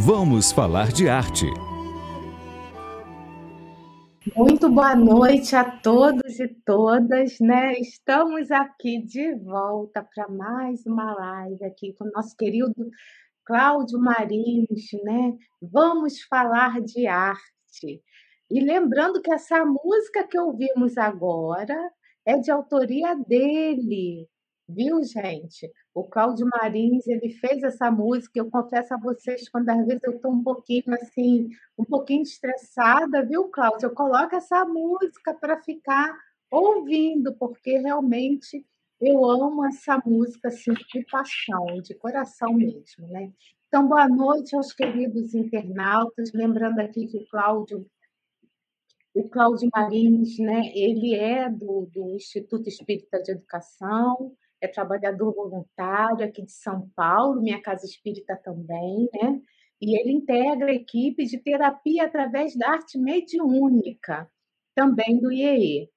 Vamos falar de arte. Muito boa noite a todos e todas, né? Estamos aqui de volta para mais uma live aqui com o nosso querido Cláudio Marins, né? Vamos falar de arte. E lembrando que essa música que ouvimos agora é de autoria dele, viu, gente? O Cláudio Marins, ele fez essa música, eu confesso a vocês, quando às vezes eu estou um pouquinho assim, um pouquinho estressada, viu, Cláudio? Eu coloco essa música para ficar ouvindo, porque realmente eu amo essa música assim, de paixão, de coração mesmo, né? Então, boa noite aos queridos internautas, lembrando aqui que o Cláudio o Cláudio Marins, né, ele é do, do Instituto Espírita de Educação, é trabalhador voluntário aqui de São Paulo, minha casa espírita também, né? E ele integra a equipe de terapia através da arte mediúnica, também do IEE.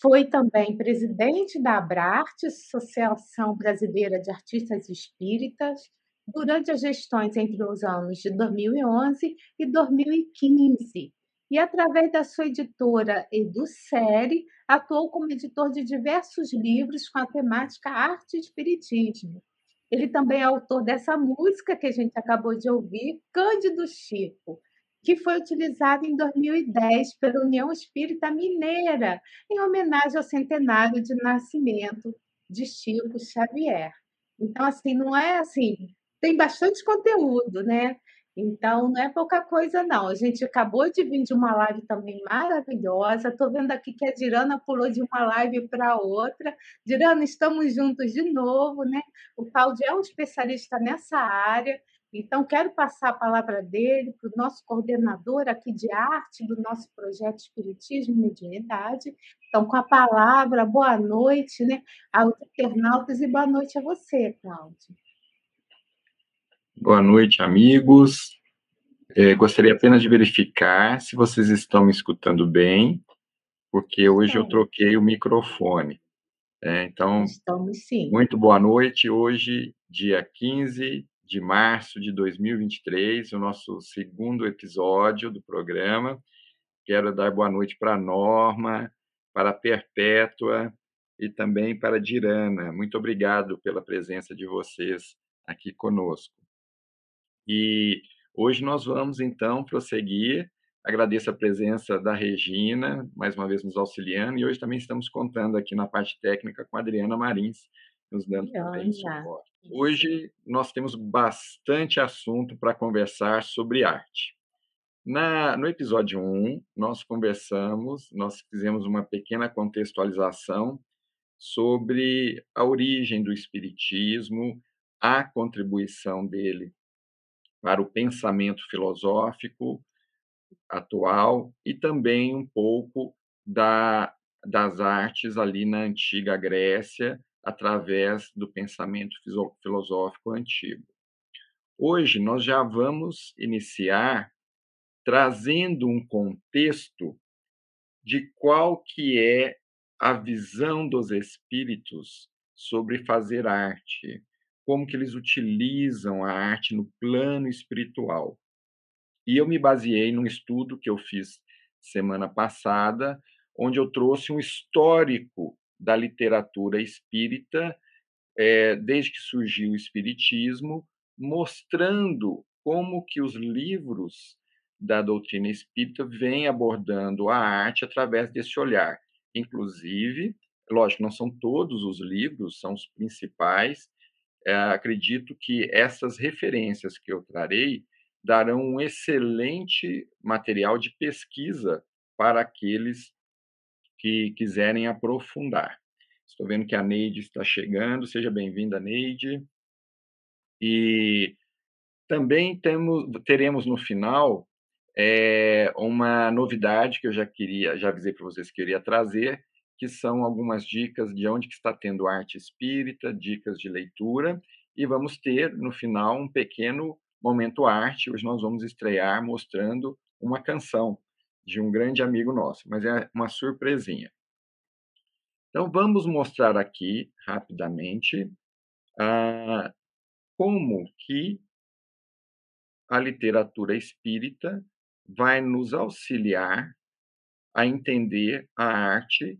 Foi também presidente da Abrarte, Associação Brasileira de Artistas Espíritas, durante as gestões entre os anos de 2011 e 2015, e, através da sua editora EduSérie, atuou como editor de diversos livros com a temática arte e espiritismo. Ele também é autor dessa música que a gente acabou de ouvir, Cândido Chico, que foi utilizada em 2010 pela União Espírita Mineira, em homenagem ao centenário de nascimento de Chico Xavier. Então, assim, não é assim, tem bastante conteúdo, né? Então, não é pouca coisa, não. A gente acabou de vir de uma live também maravilhosa. Estou vendo aqui que a Dirana pulou de uma live para outra. Dirana, estamos juntos de novo, né? O Claudio é um especialista nessa área. Então, quero passar a palavra dele para o nosso coordenador aqui de arte do nosso projeto Espiritismo e Mediunidade. Então, com a palavra, boa noite né, aos internautas e boa noite a você, Cláudio. Boa noite, amigos. É, gostaria apenas de verificar se vocês estão me escutando bem, porque hoje eu troquei o microfone. É, então, Estamos muito boa noite. Hoje, dia 15 de março de 2023, o nosso segundo episódio do programa. Quero dar boa noite para a Norma, para a Perpétua e também para a Dirana. Muito obrigado pela presença de vocês aqui conosco. E hoje nós vamos, então, prosseguir. Agradeço a presença da Regina, mais uma vez nos auxiliando, e hoje também estamos contando aqui na parte técnica com a Adriana Marins, nos dando também suporte. Hoje nós temos bastante assunto para conversar sobre arte. Na, no episódio 1, nós conversamos, nós fizemos uma pequena contextualização sobre a origem do Espiritismo, a contribuição dele para o pensamento filosófico atual e também um pouco da, das artes ali na antiga Grécia, através do pensamento filosófico antigo. Hoje nós já vamos iniciar trazendo um contexto de qual que é a visão dos espíritos sobre fazer arte, como que eles utilizam a arte no plano espiritual. E eu me baseei num estudo que eu fiz semana passada, onde eu trouxe um histórico da literatura espírita, é, desde que surgiu o espiritismo, mostrando como que os livros da doutrina espírita vêm abordando a arte através desse olhar. Inclusive, lógico, não são todos os livros, são os principais, é, acredito que essas referências que eu trarei darão um excelente material de pesquisa para aqueles que quiserem aprofundar. Estou vendo que a Neide está chegando, seja bem-vinda, Neide. E também temos, teremos no final é, uma novidade que eu já queria, já avisei para vocês que eu iria trazer, que são algumas dicas de onde que está tendo arte espírita, dicas de leitura, e vamos ter no final um pequeno momento arte. Hoje nós vamos estrear mostrando uma canção de um grande amigo nosso, mas é uma surpresinha. Então vamos mostrar aqui rapidamente ah, como que a literatura espírita vai nos auxiliar a entender a arte,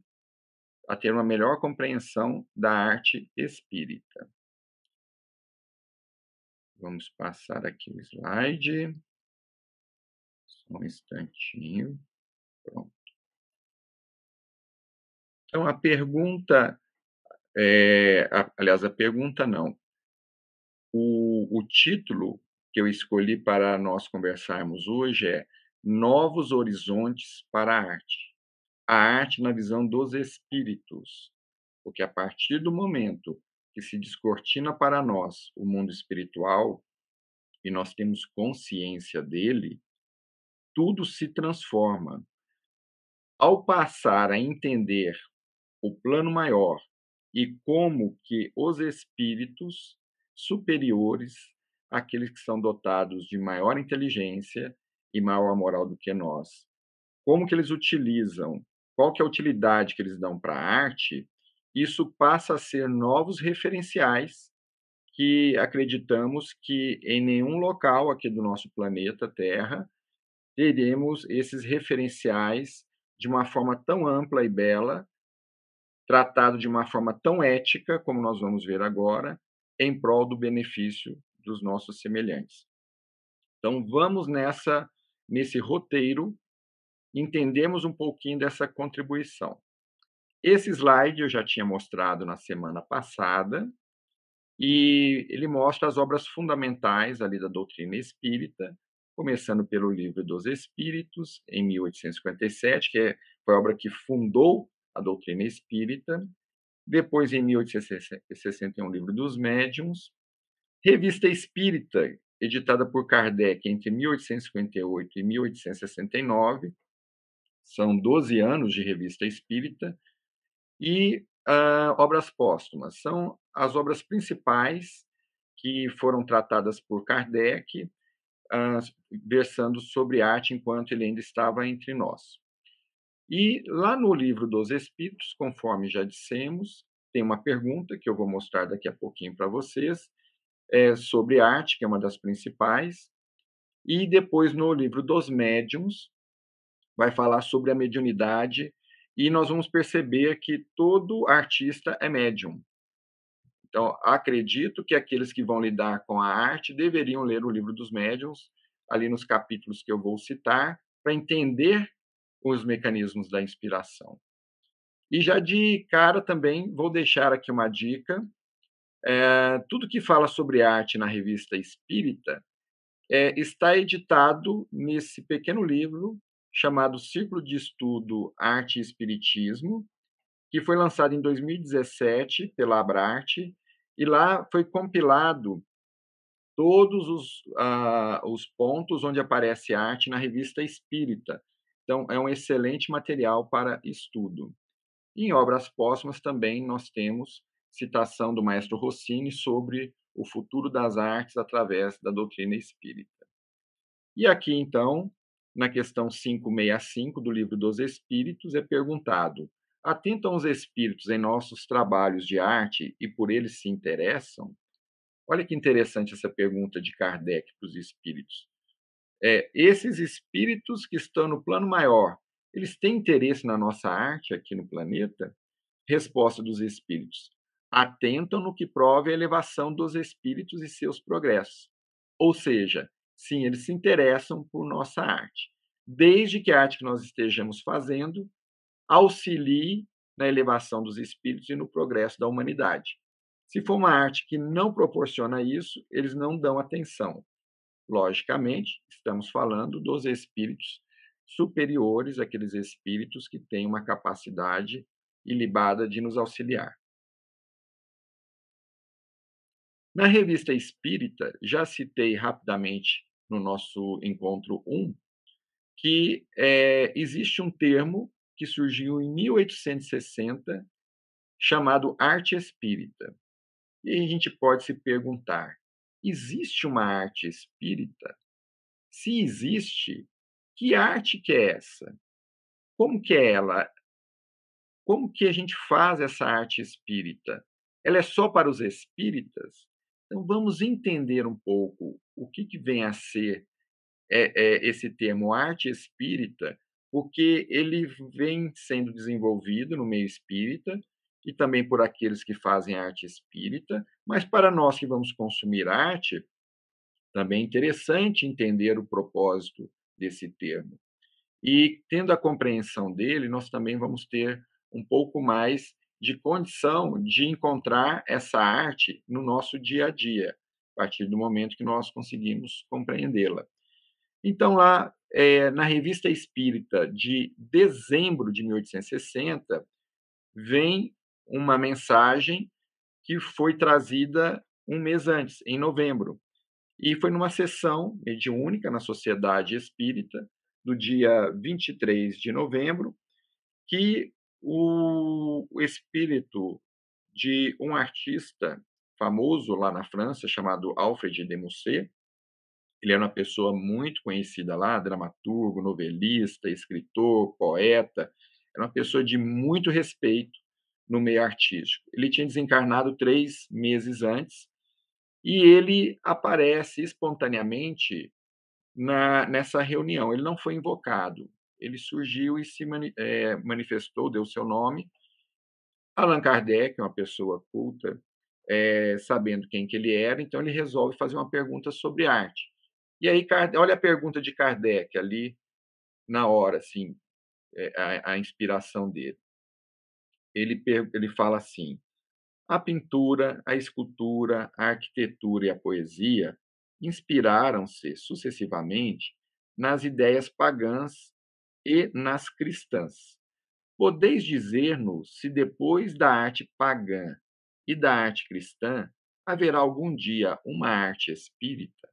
a ter uma melhor compreensão da arte espírita. Vamos passar aqui o slide. Só um instantinho. Pronto. Então, a pergunta, é, a, aliás, a pergunta não. O, o título que eu escolhi para nós conversarmos hoje é Novos Horizontes para a Arte. A arte na visão dos espíritos. Porque a partir do momento que se descortina para nós o mundo espiritual e nós temos consciência dele, tudo se transforma. Ao passar a entender o plano maior e como que os espíritos superiores, aqueles que são dotados de maior inteligência e maior moral do que nós, como que eles utilizam, qual que é a utilidade que eles dão para a arte, isso passa a ser novos referenciais que acreditamos que em nenhum local aqui do nosso planeta Terra teremos esses referenciais de uma forma tão ampla e bela, tratado de uma forma tão ética, como nós vamos ver agora, em prol do benefício dos nossos semelhantes. Então vamos nessa nesse roteiro entendemos um pouquinho dessa contribuição. Esse slide eu já tinha mostrado na semana passada, e ele mostra as obras fundamentais ali da doutrina espírita, começando pelo Livro dos Espíritos, em 1857, que é, foi a obra que fundou a doutrina espírita. Depois, em 1861, o Livro dos Médiuns. Revista Espírita, editada por Kardec entre 1858 e 1869. São 12 anos de revista espírita e uh, obras póstumas. São as obras principais que foram tratadas por Kardec, uh, versando sobre arte enquanto ele ainda estava entre nós. E lá no livro dos Espíritos, conforme já dissemos, tem uma pergunta que eu vou mostrar daqui a pouquinho para vocês, é sobre arte, que é uma das principais. E depois, no livro dos Médiuns, vai falar sobre a mediunidade e nós vamos perceber que todo artista é médium. Então, acredito que aqueles que vão lidar com a arte deveriam ler o livro dos médiuns, ali nos capítulos que eu vou citar, para entender os mecanismos da inspiração. E já de cara também vou deixar aqui uma dica. É, tudo que fala sobre arte na revista Espírita é, está editado nesse pequeno livro chamado Círculo de Estudo Arte e Espiritismo, que foi lançado em 2017 pela Abrarte, e lá foi compilado todos os, uh, os pontos onde aparece arte na revista Espírita. Então, é um excelente material para estudo. Em obras póstumas também nós temos citação do maestro Rossini sobre o futuro das artes através da doutrina espírita. E aqui, então, na questão 565 do Livro dos Espíritos, é perguntado: atentam os espíritos em nossos trabalhos de arte e por eles se interessam? Olha que interessante essa pergunta de Kardec para os espíritos. É, esses espíritos que estão no plano maior, eles têm interesse na nossa arte aqui no planeta? Resposta dos espíritos: atentam no que prove a elevação dos espíritos e seus progressos. Ou seja, Sim, eles se interessam por nossa arte, desde que a arte que nós estejamos fazendo auxilie na elevação dos espíritos e no progresso da humanidade. Se for uma arte que não proporciona isso, eles não dão atenção. Logicamente, estamos falando dos espíritos superiores, aqueles espíritos que têm uma capacidade ilibada de nos auxiliar. Na revista Espírita, já citei rapidamente no nosso encontro 1, que é, existe um termo que surgiu em 1860 chamado arte espírita. E a gente pode se perguntar: existe uma arte espírita? Se existe, que arte que é essa? Como que é ela? Como que a gente faz essa arte espírita? Ela é só para os espíritas? Então, vamos entender um pouco o que, que vem a ser é, é, esse termo arte espírita, porque ele vem sendo desenvolvido no meio espírita e também por aqueles que fazem arte espírita, mas para nós que vamos consumir arte, também é interessante entender o propósito desse termo. E tendo a compreensão dele, nós também vamos ter um pouco mais de condição de encontrar essa arte no nosso dia a dia, a partir do momento que nós conseguimos compreendê-la. Então, lá é, na Revista Espírita de dezembro de 1860, vem uma mensagem que foi trazida um mês antes, em novembro. E foi numa sessão mediúnica na Sociedade Espírita, do dia 23 de novembro, que o espírito de um artista famoso lá na França, chamado Alfred de Musset, ele era uma pessoa muito conhecida lá, dramaturgo, novelista, escritor, poeta, era uma pessoa de muito respeito no meio artístico. Ele tinha desencarnado três meses antes e ele aparece espontaneamente na, nessa reunião. Ele não foi invocado, ele surgiu e se mani é, manifestou, deu seu nome. Allan Kardec, uma pessoa culta, é, sabendo quem que ele era, então ele resolve fazer uma pergunta sobre arte. E aí, olha a pergunta de Kardec ali, na hora, assim, é, a, a inspiração dele ele, ele fala assim: a pintura, a escultura, a arquitetura e a poesia inspiraram-se sucessivamente nas ideias pagãs e nas cristãs. Podeis dizer-nos se depois da arte pagã e da arte cristã haverá algum dia uma arte espírita?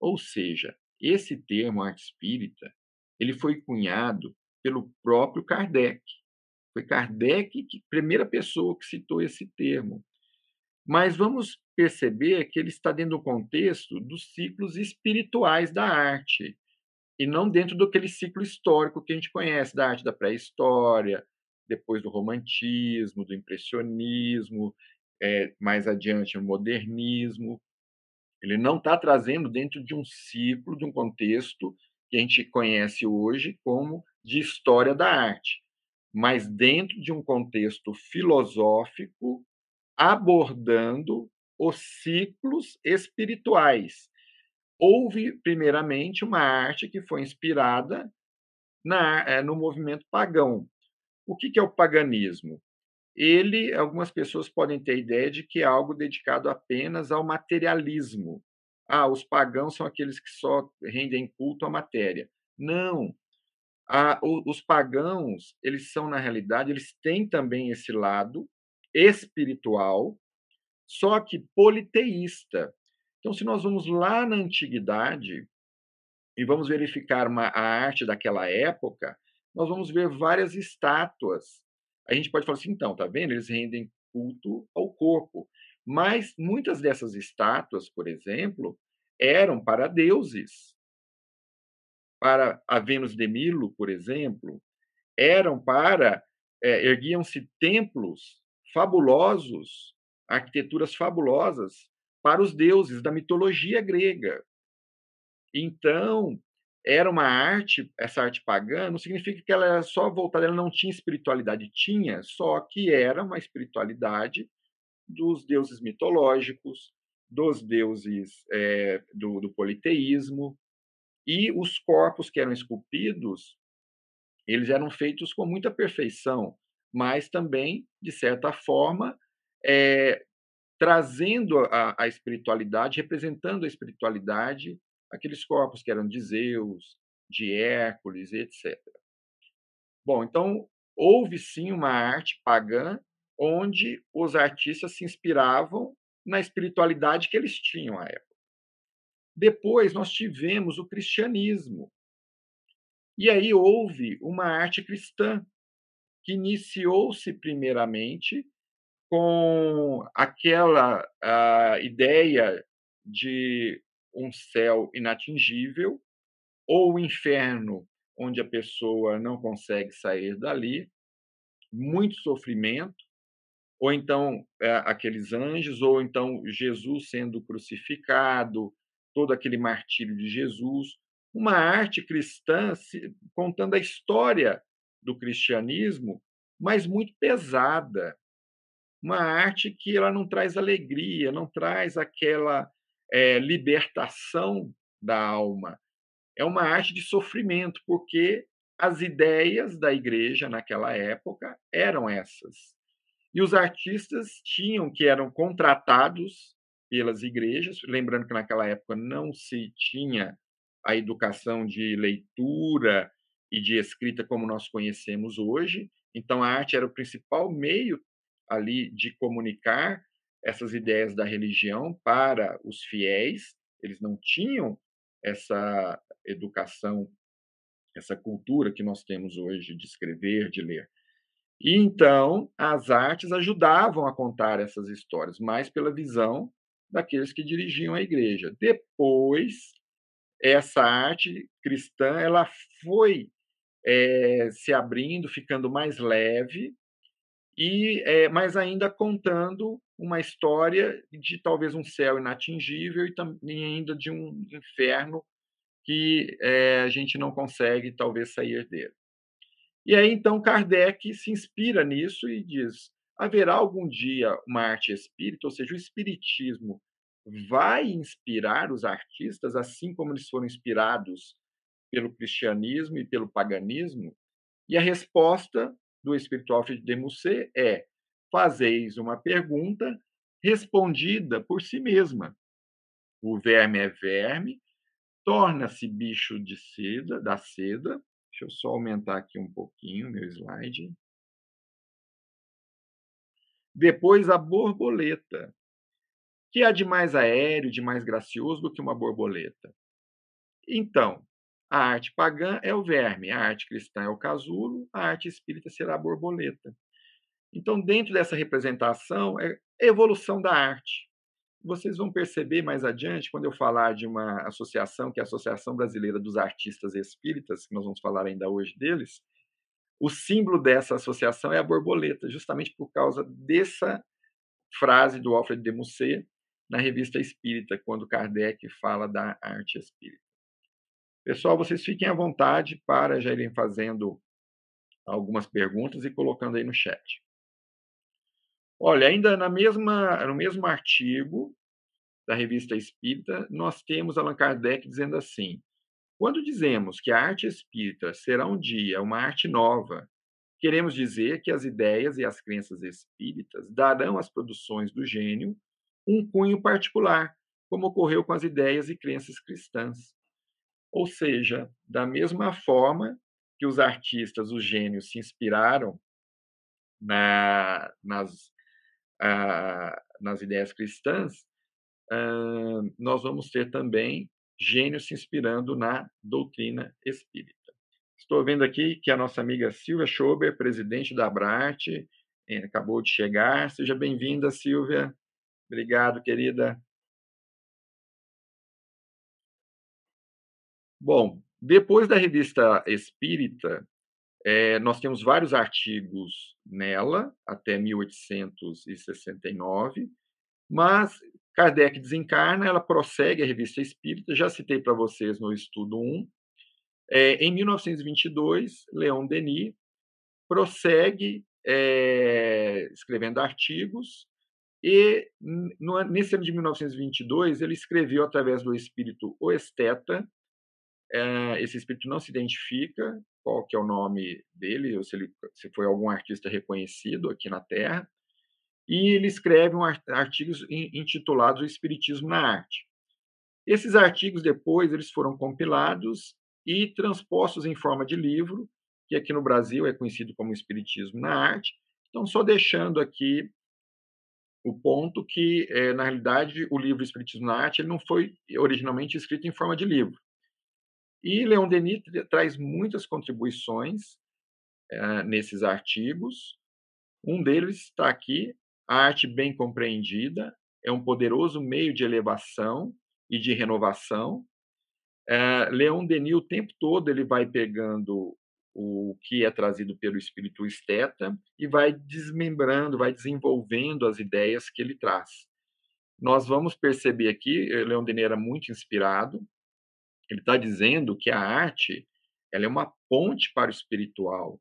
Ou seja, esse termo arte espírita, ele foi cunhado pelo próprio Kardec. Foi Kardec que primeira pessoa que citou esse termo. Mas vamos perceber que ele está dentro do contexto dos ciclos espirituais da arte e não dentro daquele ciclo histórico que a gente conhece da arte da pré-história, depois do romantismo, do impressionismo, é, mais adiante o modernismo. Ele não está trazendo dentro de um ciclo, de um contexto que a gente conhece hoje como de história da arte mas dentro de um contexto filosófico, abordando os ciclos espirituais. Houve, primeiramente, uma arte que foi inspirada na, eh, no movimento pagão. O que, que é o paganismo? Ele, algumas pessoas podem ter a ideia de que é algo dedicado apenas ao materialismo. Ah, os pagãos são aqueles que só rendem culto à matéria. Não, ah, os pagãos, eles são, na realidade, eles têm também esse lado espiritual, só que politeísta. Então, se nós vamos lá na antiguidade e vamos verificar uma, a arte daquela época, nós vamos ver várias estátuas. A gente pode falar assim, então, tá vendo? Eles rendem culto ao corpo. Mas muitas dessas estátuas, por exemplo, eram para deuses para a Vênus de Milo, por exemplo, eram para é, erguiam-se templos fabulosos, arquiteturas fabulosas para os deuses da mitologia grega. Então, era uma arte, essa arte pagã, não significa que ela era só voltada, ela não tinha espiritualidade, tinha, só que era uma espiritualidade dos deuses mitológicos, dos deuses é, do, do politeísmo, e os corpos que eram esculpidos, eles eram feitos com muita perfeição, mas também, de certa forma, é, trazendo a, a espiritualidade, representando a espiritualidade, aqueles corpos que eram de Zeus, de Hércules, etc. Bom, então houve sim uma arte pagã onde os artistas se inspiravam na espiritualidade que eles tinham à época. Depois nós tivemos o cristianismo. E aí houve uma arte cristã que iniciou-se primeiramente com aquela ideia de um céu inatingível ou o inferno onde a pessoa não consegue sair dali, muito sofrimento, ou então é, aqueles anjos, ou então Jesus sendo crucificado, todo aquele martírio de Jesus. Uma arte cristã contando a história do cristianismo, mas muito pesada. Uma arte que ela não traz alegria, não traz aquela é, libertação da alma. É uma arte de sofrimento, porque as ideias da igreja naquela época eram essas. E os artistas tinham que eram contratados pelas igrejas, lembrando que naquela época não se tinha a educação de leitura e de escrita como nós conhecemos hoje. Então a arte era o principal meio ali de comunicar essas ideias da religião para os fiéis. Eles não tinham essa educação, essa cultura que nós temos hoje de escrever, de ler. E então as artes ajudavam a contar essas histórias, mais pela visão daqueles que dirigiam a igreja. Depois, essa arte cristã ela foi é, se abrindo, ficando mais leve, e é, mas ainda contando uma história de talvez um céu inatingível e também ainda de um inferno que é, a gente não consegue talvez sair dele. E aí, então, Kardec se inspira nisso e diz: haverá algum dia uma arte espírita, ou seja, o espiritismo vai inspirar os artistas, assim como eles foram inspirados pelo cristianismo e pelo paganismo? E a resposta do espiritual de Musset é: fazeis uma pergunta respondida por si mesma. O verme é verme, torna-se bicho de seda, da seda, Deixa eu só aumentar aqui um pouquinho meu slide. Depois a borboleta. Que há de mais aéreo, de mais gracioso do que uma borboleta? Então, a arte pagã é o verme, a arte cristã é o casulo, a arte espírita será a borboleta. Então, dentro dessa representação, é evolução da arte. Vocês vão perceber mais adiante, quando eu falar de uma associação, que é a Associação Brasileira dos Artistas Espíritas, que nós vamos falar ainda hoje deles, o símbolo dessa associação é a borboleta, justamente por causa dessa frase do Alfred de Musset na revista Espírita, quando Kardec fala da arte espírita. Pessoal, vocês fiquem à vontade para já irem fazendo algumas perguntas e colocando aí no chat. Olha, ainda na mesma, no mesmo artigo da Revista Espírita, nós temos Allan Kardec dizendo assim: quando dizemos que a arte espírita será um dia uma arte nova, queremos dizer que as ideias e as crenças espíritas darão às produções do gênio um cunho particular, como ocorreu com as ideias e crenças cristãs. Ou seja, da mesma forma que os artistas, os gênios, se inspiraram na, nas nas ideias cristãs, nós vamos ter também gênios se inspirando na doutrina espírita. Estou vendo aqui que a nossa amiga Silvia Schober, presidente da Abrat, eh, acabou de chegar. Seja bem-vinda, Silvia. Obrigado, querida. Bom, depois da revista Espírita, é, nós temos vários artigos nela, até 1869, mas Kardec desencarna, ela prossegue a revista espírita, já citei para vocês no estudo 1. É, em 1922, Leon Denis prossegue é, escrevendo artigos, e no, nesse ano de 1922, ele escreveu, através do espírito O Esteta, é, esse espírito não se identifica, qual que é o nome dele, ou se, ele, se foi algum artista reconhecido aqui na Terra, e ele escreve um artigos intitulados O Espiritismo na Arte. Esses artigos depois eles foram compilados e transpostos em forma de livro, que aqui no Brasil é conhecido como Espiritismo na Arte. Então, só deixando aqui o ponto que, é, na realidade, o livro Espiritismo na Arte ele não foi originalmente escrito em forma de livro. E Leon Denis traz muitas contribuições é, nesses artigos. Um deles está aqui: a arte bem compreendida é um poderoso meio de elevação e de renovação. É, Leon Denis o tempo todo ele vai pegando o que é trazido pelo espírito esteta e vai desmembrando, vai desenvolvendo as ideias que ele traz. Nós vamos perceber aqui, Leon Denis era muito inspirado, ele está dizendo que a arte ela é uma ponte para o espiritual,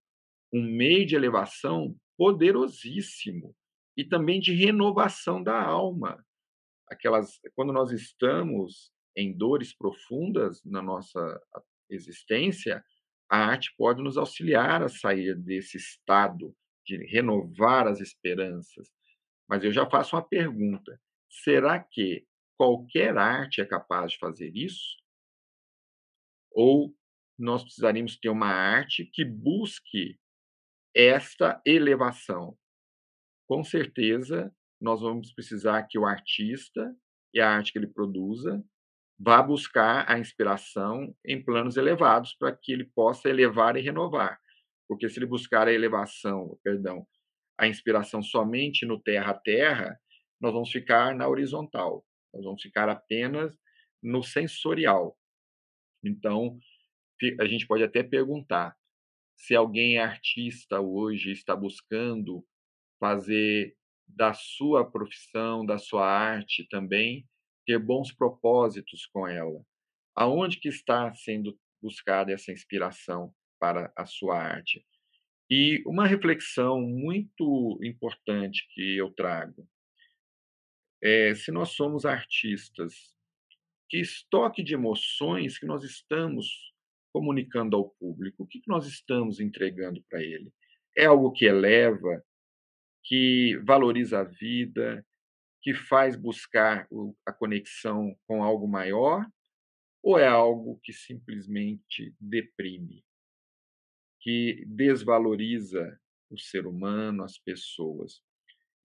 um meio de elevação poderosíssimo e também de renovação da alma. Aquelas, quando nós estamos em dores profundas na nossa existência, a arte pode nos auxiliar a sair desse estado de renovar as esperanças. Mas eu já faço uma pergunta: será que qualquer arte é capaz de fazer isso? Ou nós precisaríamos ter uma arte que busque esta elevação? Com certeza, nós vamos precisar que o artista e a arte que ele produza vá buscar a inspiração em planos elevados para que ele possa elevar e renovar. Porque se ele buscar a elevação, perdão, a inspiração somente no terra a terra, nós vamos ficar na horizontal. Nós vamos ficar apenas no sensorial. Então, a gente pode até perguntar se alguém é artista hoje está buscando fazer da sua profissão, da sua arte também, ter bons propósitos com ela. Aonde que está sendo buscada essa inspiração para a sua arte? E uma reflexão muito importante que eu trago é se nós somos artistas, que estoque de emoções que nós estamos comunicando ao público, o que nós estamos entregando para ele? É algo que eleva, que valoriza a vida, que faz buscar a conexão com algo maior, ou é algo que simplesmente deprime, que desvaloriza o ser humano, as pessoas?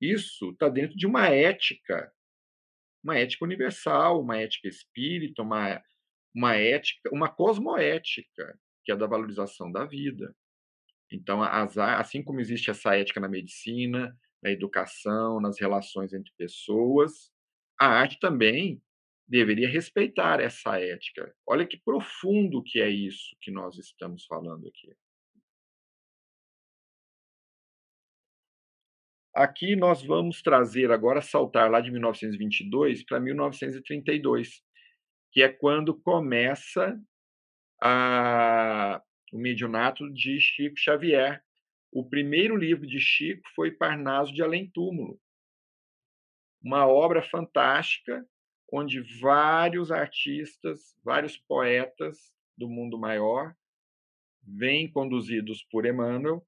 Isso está dentro de uma ética, uma ética universal, uma ética espírita, uma, uma ética, uma cosmoética, que é da valorização da vida. Então, as, assim como existe essa ética na medicina, na educação, nas relações entre pessoas, a arte também deveria respeitar essa ética. Olha que profundo que é isso que nós estamos falando aqui. Aqui nós vamos trazer agora, saltar lá de 1922 para 1932, que é quando começa a, o mediunato de Chico Xavier, o primeiro livro de Chico foi Parnaso de Além Túmulo, uma obra fantástica onde vários artistas, vários poetas do mundo maior vêm conduzidos por Emmanuel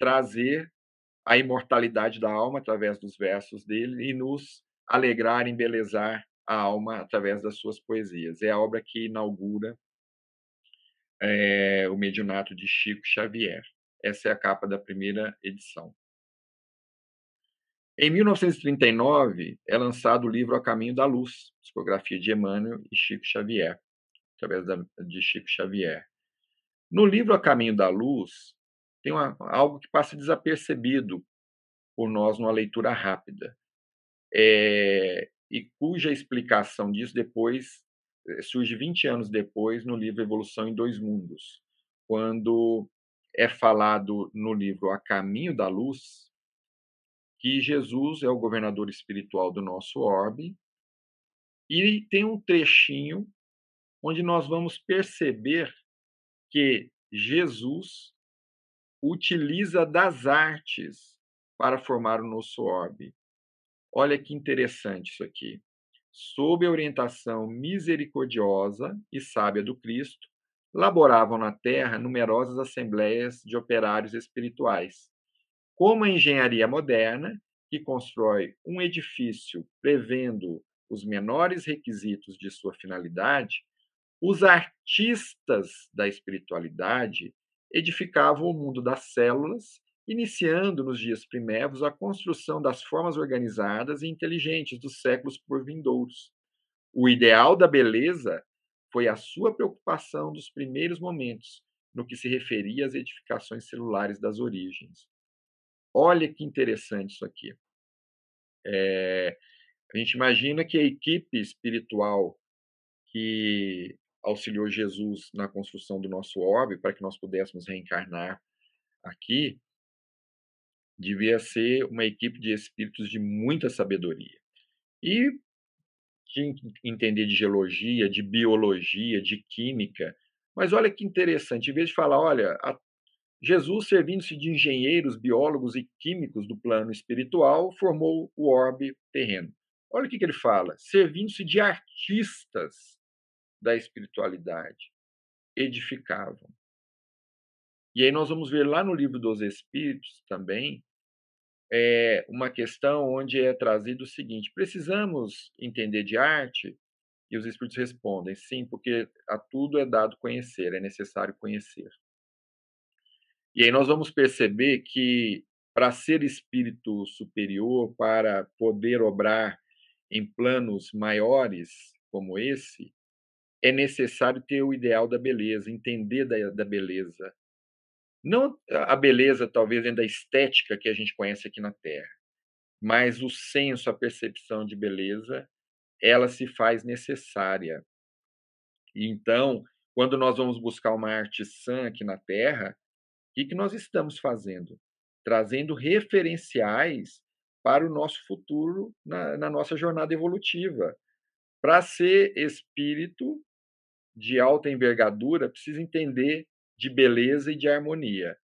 trazer a imortalidade da alma através dos versos dele e nos alegrar, embelezar a alma através das suas poesias. É a obra que inaugura é, o mediunato de Chico Xavier. Essa é a capa da primeira edição. Em 1939, é lançado o livro A Caminho da Luz, psicografia de Emmanuel e Chico Xavier, através da, de Chico Xavier. No livro A Caminho da Luz, tem uma, algo que passa desapercebido por nós numa leitura rápida, é, e cuja explicação disso depois eh, surge 20 anos depois no livro Evolução em Dois Mundos, quando é falado no livro A Caminho da Luz que Jesus é o governador espiritual do nosso orbe e tem um trechinho onde nós vamos perceber que Jesus utiliza das artes para formar o nosso orbe. Olha que interessante isso aqui. Sob a orientação misericordiosa e sábia do Cristo, laboravam na terra numerosas assembleias de operários espirituais. Como a engenharia moderna, que constrói um edifício prevendo os menores requisitos de sua finalidade, os artistas da espiritualidade edificavam o mundo das células, iniciando nos dias primeiros a construção das formas organizadas e inteligentes dos séculos por vindouros. O ideal da beleza foi a sua preocupação dos primeiros momentos no que se referia às edificações celulares das origens. Olha que interessante isso aqui. É, a gente imagina que a equipe espiritual que auxiliou Jesus na construção do nosso orbe para que nós pudéssemos reencarnar aqui, devia ser uma equipe de espíritos de muita sabedoria. E que entender de geologia, de biologia, de química. Mas olha que interessante, em vez de falar, olha, Jesus, servindo-se de engenheiros, biólogos e químicos do plano espiritual, formou o orbe terreno. Olha o que, que ele fala: servindo-se de artistas da espiritualidade, edificavam. E aí nós vamos ver lá no livro dos Espíritos também é uma questão onde é trazido o seguinte: precisamos entender de arte? E os Espíritos respondem: sim, porque a tudo é dado conhecer, é necessário conhecer. E aí nós vamos perceber que para ser espírito superior, para poder obrar em planos maiores como esse, é necessário ter o ideal da beleza, entender da, da beleza. Não a beleza, talvez, da estética que a gente conhece aqui na Terra, mas o senso, a percepção de beleza, ela se faz necessária. Então, quando nós vamos buscar uma arte sã aqui na Terra, que, que nós estamos fazendo? Trazendo referenciais para o nosso futuro na, na nossa jornada evolutiva. Para ser espírito de alta envergadura, precisa entender de beleza e de harmonia.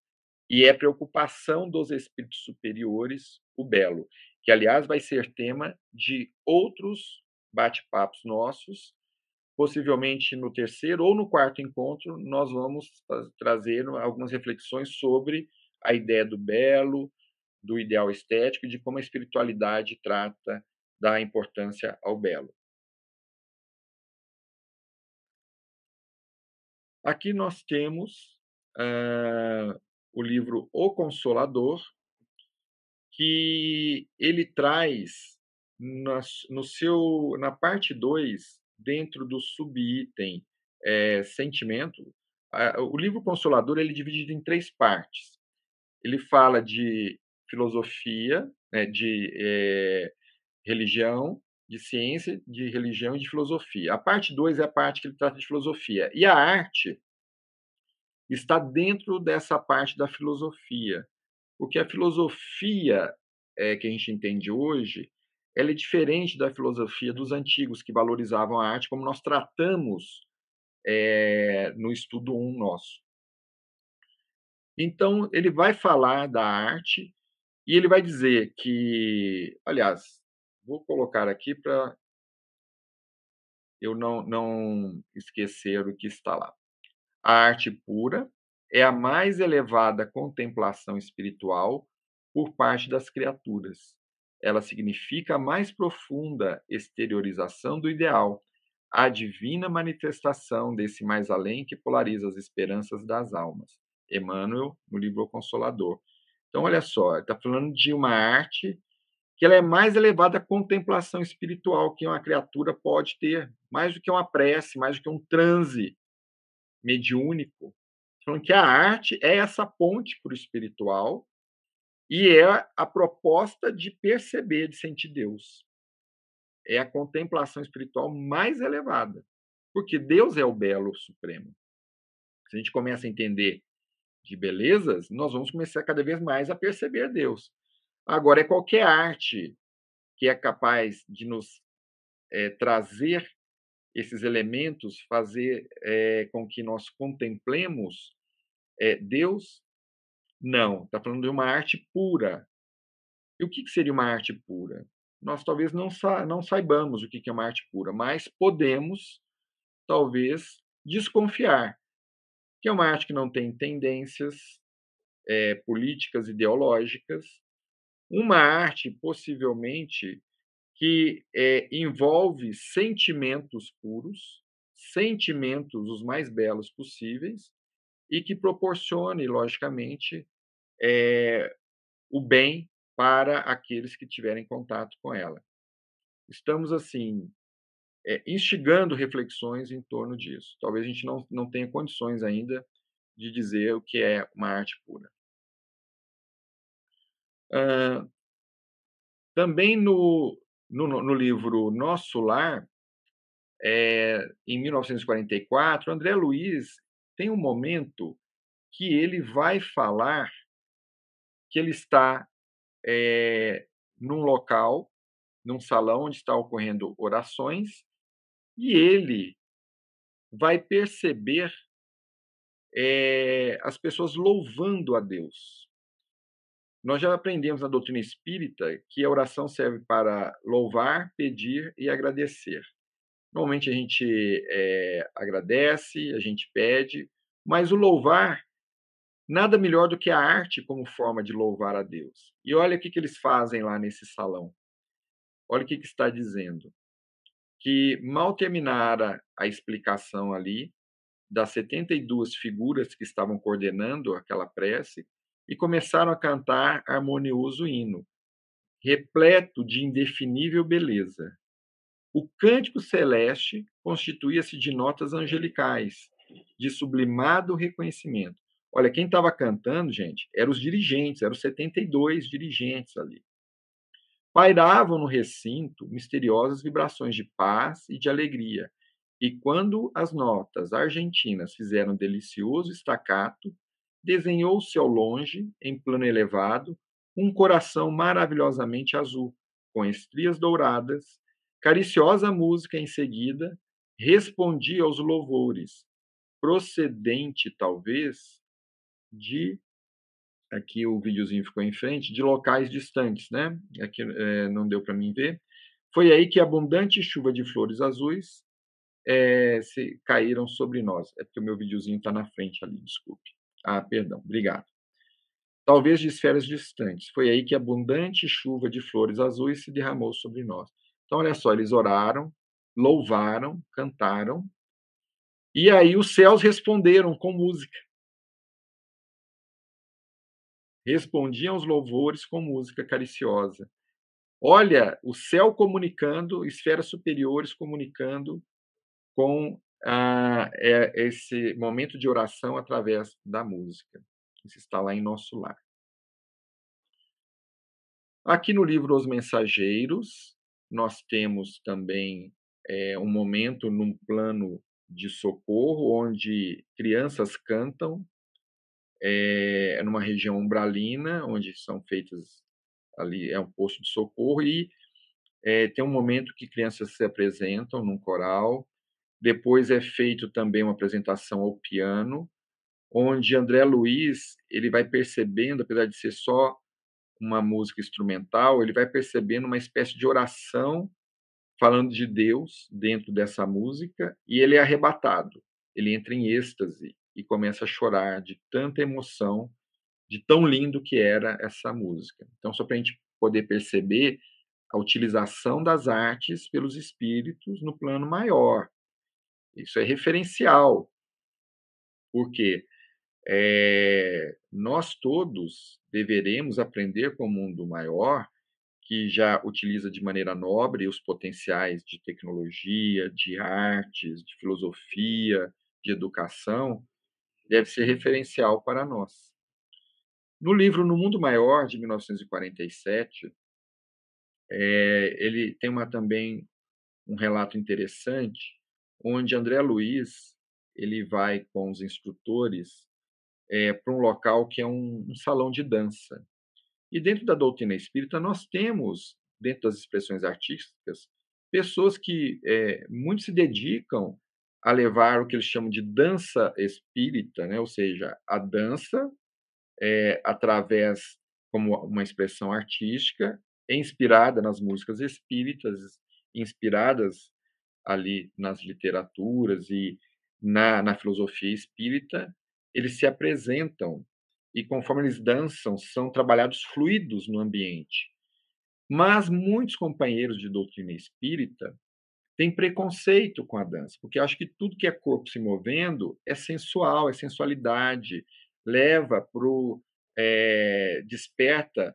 E é preocupação dos espíritos superiores o belo, que aliás vai ser tema de outros bate-papos nossos Possivelmente no terceiro ou no quarto encontro, nós vamos trazer algumas reflexões sobre a ideia do belo, do ideal estético e de como a espiritualidade trata da importância ao belo. Aqui nós temos uh, o livro O Consolador, que ele traz na, no seu, na parte 2 dentro do subitem é, sentimento, o livro Consolador ele é dividido em três partes. Ele fala de filosofia, né, de é, religião, de ciência, de religião e de filosofia. A parte 2 é a parte que ele trata de filosofia. E a arte está dentro dessa parte da filosofia. Porque a filosofia é, que a gente entende hoje, ela é diferente da filosofia dos antigos que valorizavam a arte, como nós tratamos é, no estudo 1 nosso. Então, ele vai falar da arte e ele vai dizer que, aliás, vou colocar aqui para eu não, não esquecer o que está lá. A arte pura é a mais elevada contemplação espiritual por parte das criaturas ela significa a mais profunda exteriorização do ideal, a divina manifestação desse mais além que polariza as esperanças das almas. Emmanuel, no livro Consolador. Então, olha só, está falando de uma arte que ela é mais elevada à contemplação espiritual que uma criatura pode ter, mais do que uma prece, mais do que um transe mediúnico. Falando que a arte é essa ponte para o espiritual e é a proposta de perceber, de sentir Deus. É a contemplação espiritual mais elevada. Porque Deus é o belo supremo. Se a gente começa a entender de belezas, nós vamos começar cada vez mais a perceber Deus. Agora, é qualquer arte que é capaz de nos é, trazer esses elementos, fazer é, com que nós contemplemos é, Deus, não, está falando de uma arte pura. E o que seria uma arte pura? Nós talvez não, sa não saibamos o que é uma arte pura, mas podemos, talvez, desconfiar que é uma arte que não tem tendências políticas, ideológicas, uma arte, possivelmente, que é, envolve sentimentos puros, sentimentos os mais belos possíveis, e que proporcione, logicamente, é, o bem para aqueles que tiverem contato com ela. Estamos, assim, é, instigando reflexões em torno disso. Talvez a gente não, não tenha condições ainda de dizer o que é uma arte pura. Uh, também no, no, no, livro Nosso Lar, é, em 1944, André Luiz tem um momento que ele vai falar que ele está é, num local, num salão onde está ocorrendo orações, e ele vai perceber é, as pessoas louvando a Deus. Nós já aprendemos na doutrina espírita que a oração serve para louvar, pedir e agradecer. Normalmente a gente é, agradece, a gente pede, mas o louvar nada melhor do que a arte como forma de louvar a Deus. E olha o que, que eles fazem lá nesse salão. Olha o que, que está dizendo. Que mal terminara a explicação ali, das 72 figuras que estavam coordenando aquela prece, e começaram a cantar harmonioso hino, repleto de indefinível beleza. O cântico celeste constituía-se de notas angelicais, de sublimado reconhecimento. Olha, quem estava cantando, gente, eram os dirigentes, eram os 72 dirigentes ali. Pairavam no recinto misteriosas vibrações de paz e de alegria. E quando as notas argentinas fizeram um delicioso estacato, desenhou-se ao longe, em plano elevado, um coração maravilhosamente azul, com estrias douradas. Cariciosa música em seguida respondia aos louvores, procedente, talvez, de aqui o videozinho ficou em frente, de locais distantes, né? Aqui é, não deu para mim ver. Foi aí que abundante chuva de flores azuis é, se caíram sobre nós. É porque o meu videozinho está na frente ali, desculpe. Ah, perdão, obrigado. Talvez de esferas distantes. Foi aí que abundante chuva de flores azuis se derramou sobre nós. Então, olha só, eles oraram, louvaram, cantaram, e aí os céus responderam com música. respondiam aos louvores com música cariciosa. Olha, o céu comunicando, esferas superiores comunicando com ah, é, esse momento de oração através da música. Isso está lá em nosso lar. Aqui no livro Os Mensageiros, nós temos também é, um momento num plano de socorro, onde crianças cantam é, numa região umbralina, onde são feitas ali é um posto de socorro e é, tem um momento que crianças se apresentam num coral. Depois é feito também uma apresentação ao piano, onde André Luiz ele vai percebendo, apesar de ser só uma música instrumental, ele vai percebendo uma espécie de oração falando de Deus dentro dessa música e ele é arrebatado. Ele entra em êxtase e começa a chorar de tanta emoção, de tão lindo que era essa música. Então, só para a gente poder perceber a utilização das artes pelos espíritos no plano maior. Isso é referencial, porque é, nós todos deveremos aprender com o mundo maior, que já utiliza de maneira nobre os potenciais de tecnologia, de artes, de filosofia, de educação, deve ser referencial para nós. No livro No Mundo Maior, de 1947, é, ele tem uma, também um relato interessante, onde André Luiz ele vai com os instrutores é, para um local que é um, um salão de dança. E dentro da doutrina espírita, nós temos, dentro das expressões artísticas, pessoas que é, muito se dedicam a levar o que eles chamam de dança espírita, né? ou seja, a dança é, através como uma expressão artística, inspirada nas músicas espíritas, inspiradas ali nas literaturas e na, na filosofia espírita, eles se apresentam e conforme eles dançam, são trabalhados fluidos no ambiente. Mas muitos companheiros de doutrina espírita tem preconceito com a dança, porque acho que tudo que é corpo se movendo é sensual, é sensualidade, leva para o. É, desperta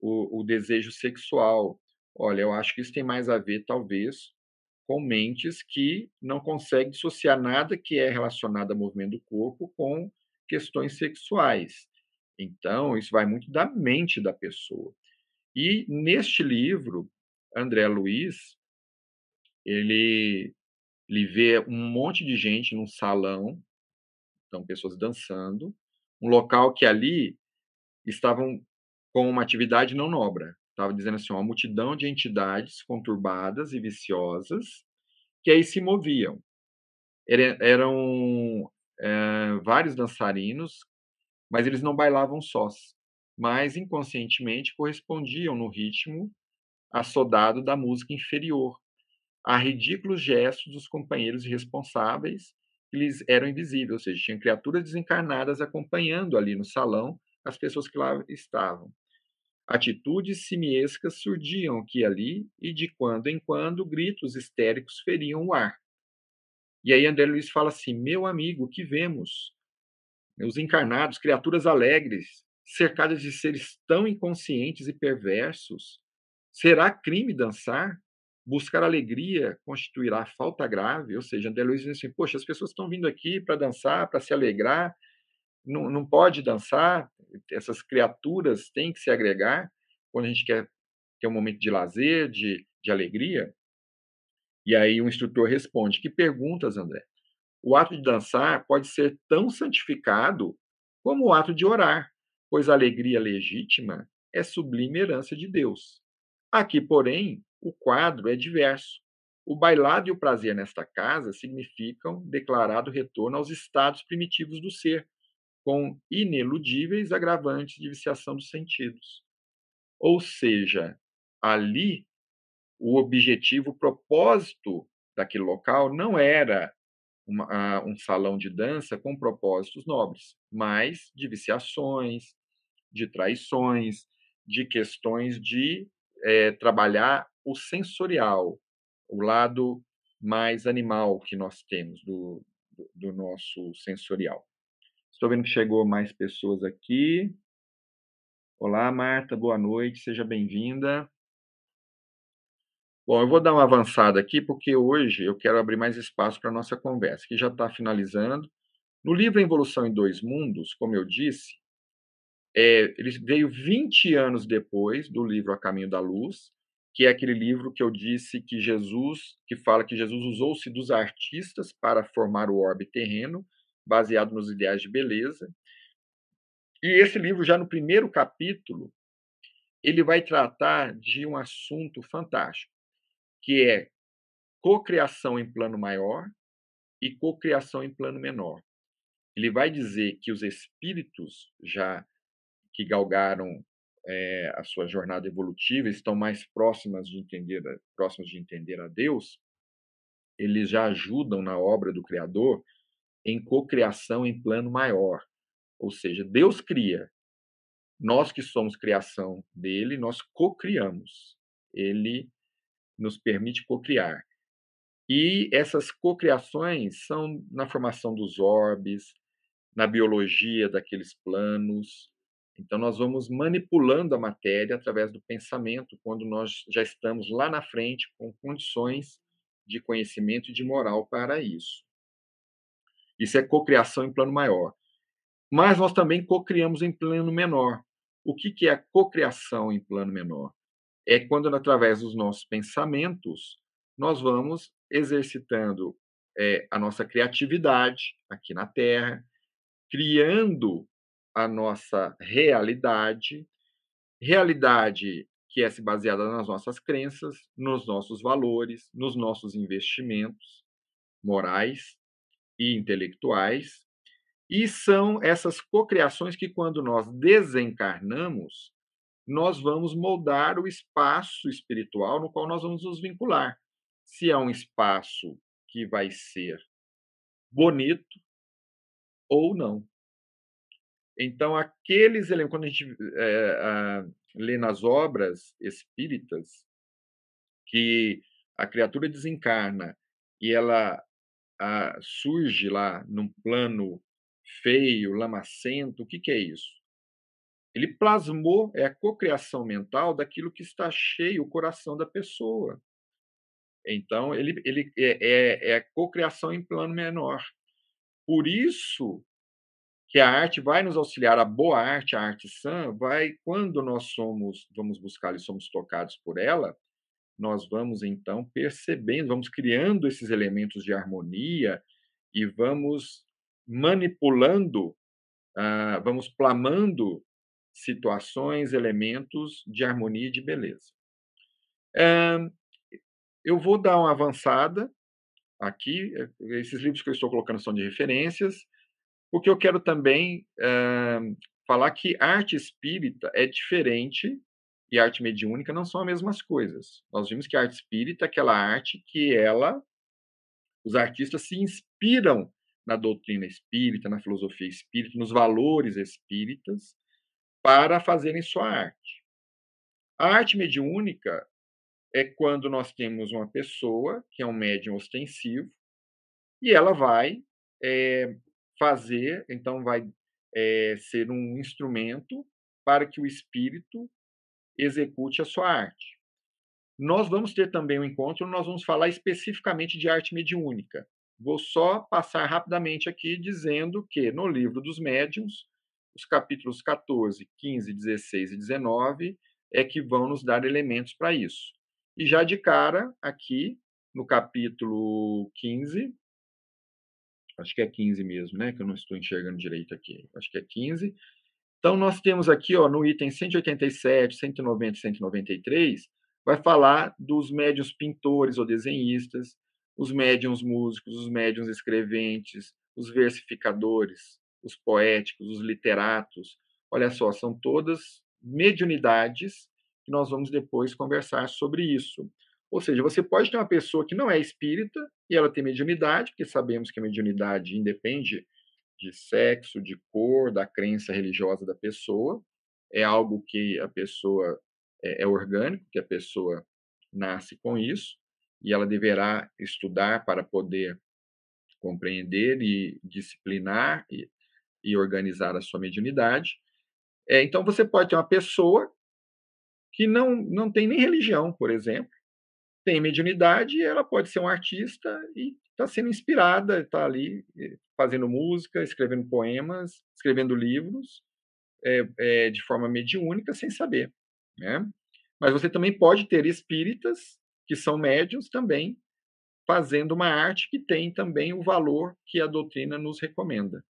o, o desejo sexual. Olha, eu acho que isso tem mais a ver, talvez, com mentes que não conseguem dissociar nada que é relacionado ao movimento do corpo com questões sexuais. Então, isso vai muito da mente da pessoa. E neste livro, André Luiz ele Ele vê um monte de gente num salão, então pessoas dançando, um local que ali estavam com uma atividade não nobra. Estava dizendo assim, uma multidão de entidades conturbadas e viciosas que aí se moviam. Eram é, vários dançarinos, mas eles não bailavam sós, mas inconscientemente correspondiam no ritmo assodado da música inferior, a ridículos gestos dos companheiros irresponsáveis que lhes eram invisíveis, ou seja, tinha criaturas desencarnadas acompanhando ali no salão as pessoas que lá estavam. Atitudes simiescas surgiam aqui e ali, e de quando em quando gritos histéricos feriam o ar. E aí André Luiz fala assim: Meu amigo, que vemos? Os encarnados, criaturas alegres, cercadas de seres tão inconscientes e perversos. Será crime dançar? Buscar alegria constituirá falta grave? Ou seja, André Luiz diz assim: Poxa, as pessoas estão vindo aqui para dançar, para se alegrar, não, não pode dançar, essas criaturas têm que se agregar quando a gente quer ter um momento de lazer, de, de alegria. E aí o instrutor responde: Que perguntas, André? O ato de dançar pode ser tão santificado como o ato de orar, pois a alegria legítima é sublime herança de Deus. Aqui, porém, o quadro é diverso. O bailado e o prazer nesta casa significam declarado retorno aos estados primitivos do ser, com ineludíveis agravantes de viciação dos sentidos. Ou seja, ali o objetivo, o propósito daquele local não era uma, um salão de dança com propósitos nobres, mas de viciações, de traições, de questões de é, trabalhar o sensorial, o lado mais animal que nós temos do, do, do nosso sensorial. Estou vendo que chegou mais pessoas aqui. Olá, Marta, boa noite, seja bem-vinda. Bom, eu vou dar uma avançada aqui, porque hoje eu quero abrir mais espaço para a nossa conversa, que já está finalizando. No livro Evolução em Dois Mundos, como eu disse, é, ele veio 20 anos depois do livro A Caminho da Luz, que é aquele livro que eu disse que Jesus, que fala que Jesus usou-se dos artistas para formar o orbe terreno, baseado nos ideais de beleza. E esse livro, já no primeiro capítulo, ele vai tratar de um assunto fantástico, que é cocriação em plano maior e cocriação em plano menor. Ele vai dizer que os espíritos já que galgaram é, a sua jornada evolutiva estão mais próximas de entender próximos de entender a Deus, eles já ajudam na obra do Criador em cocriação em plano maior. Ou seja, Deus cria. Nós que somos criação dele, nós cocriamos. Ele nos permite cocriar. E essas cocriações são na formação dos orbes, na biologia daqueles planos. Então, nós vamos manipulando a matéria através do pensamento, quando nós já estamos lá na frente com condições de conhecimento e de moral para isso. Isso é cocriação em plano maior. Mas nós também cocriamos em plano menor. O que, que é a cocriação em plano menor? É quando, através dos nossos pensamentos, nós vamos exercitando é, a nossa criatividade aqui na Terra, criando a nossa realidade, realidade que é baseada nas nossas crenças, nos nossos valores, nos nossos investimentos morais, e intelectuais, e são essas cocriações que, quando nós desencarnamos, nós vamos moldar o espaço espiritual no qual nós vamos nos vincular. Se é um espaço que vai ser bonito ou não. Então, aqueles elementos, quando a gente é, lê nas obras espíritas, que a criatura desencarna e ela ah, surge lá num plano feio, lamacento, o que, que é isso? Ele plasmou, é a cocriação mental daquilo que está cheio o coração da pessoa. Então, ele, ele é, é, é a cocriação em plano menor. Por isso que a arte vai nos auxiliar, a boa arte, a arte sã, vai, quando nós somos, vamos buscar e somos tocados por ela, nós vamos então percebendo, vamos criando esses elementos de harmonia e vamos manipulando, uh, vamos plamando situações, elementos de harmonia e de beleza. Uh, eu vou dar uma avançada aqui. Esses livros que eu estou colocando são de referências, porque eu quero também uh, falar que arte espírita é diferente e arte mediúnica não são as mesmas coisas. Nós vimos que a arte espírita é aquela arte que ela, os artistas se inspiram na doutrina espírita, na filosofia espírita, nos valores espíritas, para fazerem sua arte. A arte mediúnica é quando nós temos uma pessoa que é um médium ostensivo e ela vai é, fazer, então vai é, ser um instrumento para que o espírito execute a sua arte. Nós vamos ter também um encontro, nós vamos falar especificamente de arte mediúnica. Vou só passar rapidamente aqui dizendo que no livro dos médiuns, os capítulos 14, 15, 16 e 19 é que vão nos dar elementos para isso. E já de cara, aqui no capítulo 15, acho que é 15 mesmo, né? Que eu não estou enxergando direito aqui. Acho que é 15. Então, nós temos aqui, ó, no item 187, 190 e 193, vai falar dos médios pintores ou desenhistas, os médiums músicos, os médiums escreventes, os versificadores, os poéticos, os literatos. Olha só, são todas mediunidades que nós vamos depois conversar sobre isso. Ou seja, você pode ter uma pessoa que não é espírita e ela tem mediunidade, porque sabemos que a mediunidade independe de sexo, de cor, da crença religiosa da pessoa. É algo que a pessoa é, é orgânico, que a pessoa nasce com isso e ela deverá estudar para poder compreender e disciplinar e, e organizar a sua mediunidade. É, então, você pode ter uma pessoa que não, não tem nem religião, por exemplo, tem mediunidade ela pode ser um artista e está sendo inspirada, está ali eh, fazendo música, escrevendo poemas, escrevendo livros é, é, de forma mediúnica sem saber. Né? Mas você também pode ter espíritas que são médiums também fazendo uma arte que tem também o valor que a doutrina nos recomenda.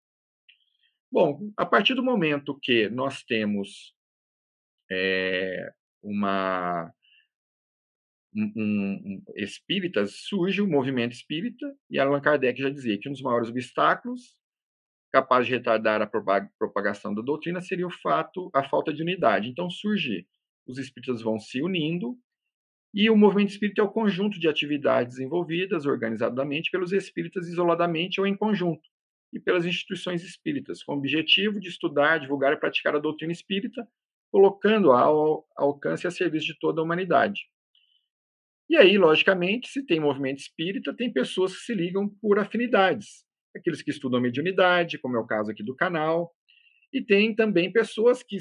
Bom, a partir do momento que nós temos é, uma um, um, espíritas, surge o movimento espírita, e Allan Kardec já dizia que um dos maiores obstáculos capazes de retardar a propagação da doutrina seria o fato, a falta de unidade. Então surge, os espíritas vão se unindo, e o movimento espírita é o conjunto de atividades envolvidas organizadamente pelos espíritas isoladamente ou em conjunto, e pelas instituições espíritas, com o objetivo de estudar, divulgar e praticar a doutrina espírita, colocando-a ao alcance a serviço de toda a humanidade. E aí, logicamente, se tem movimento espírita, tem pessoas que se ligam por afinidades. Aqueles que estudam mediunidade, como é o caso aqui do canal, e tem também pessoas que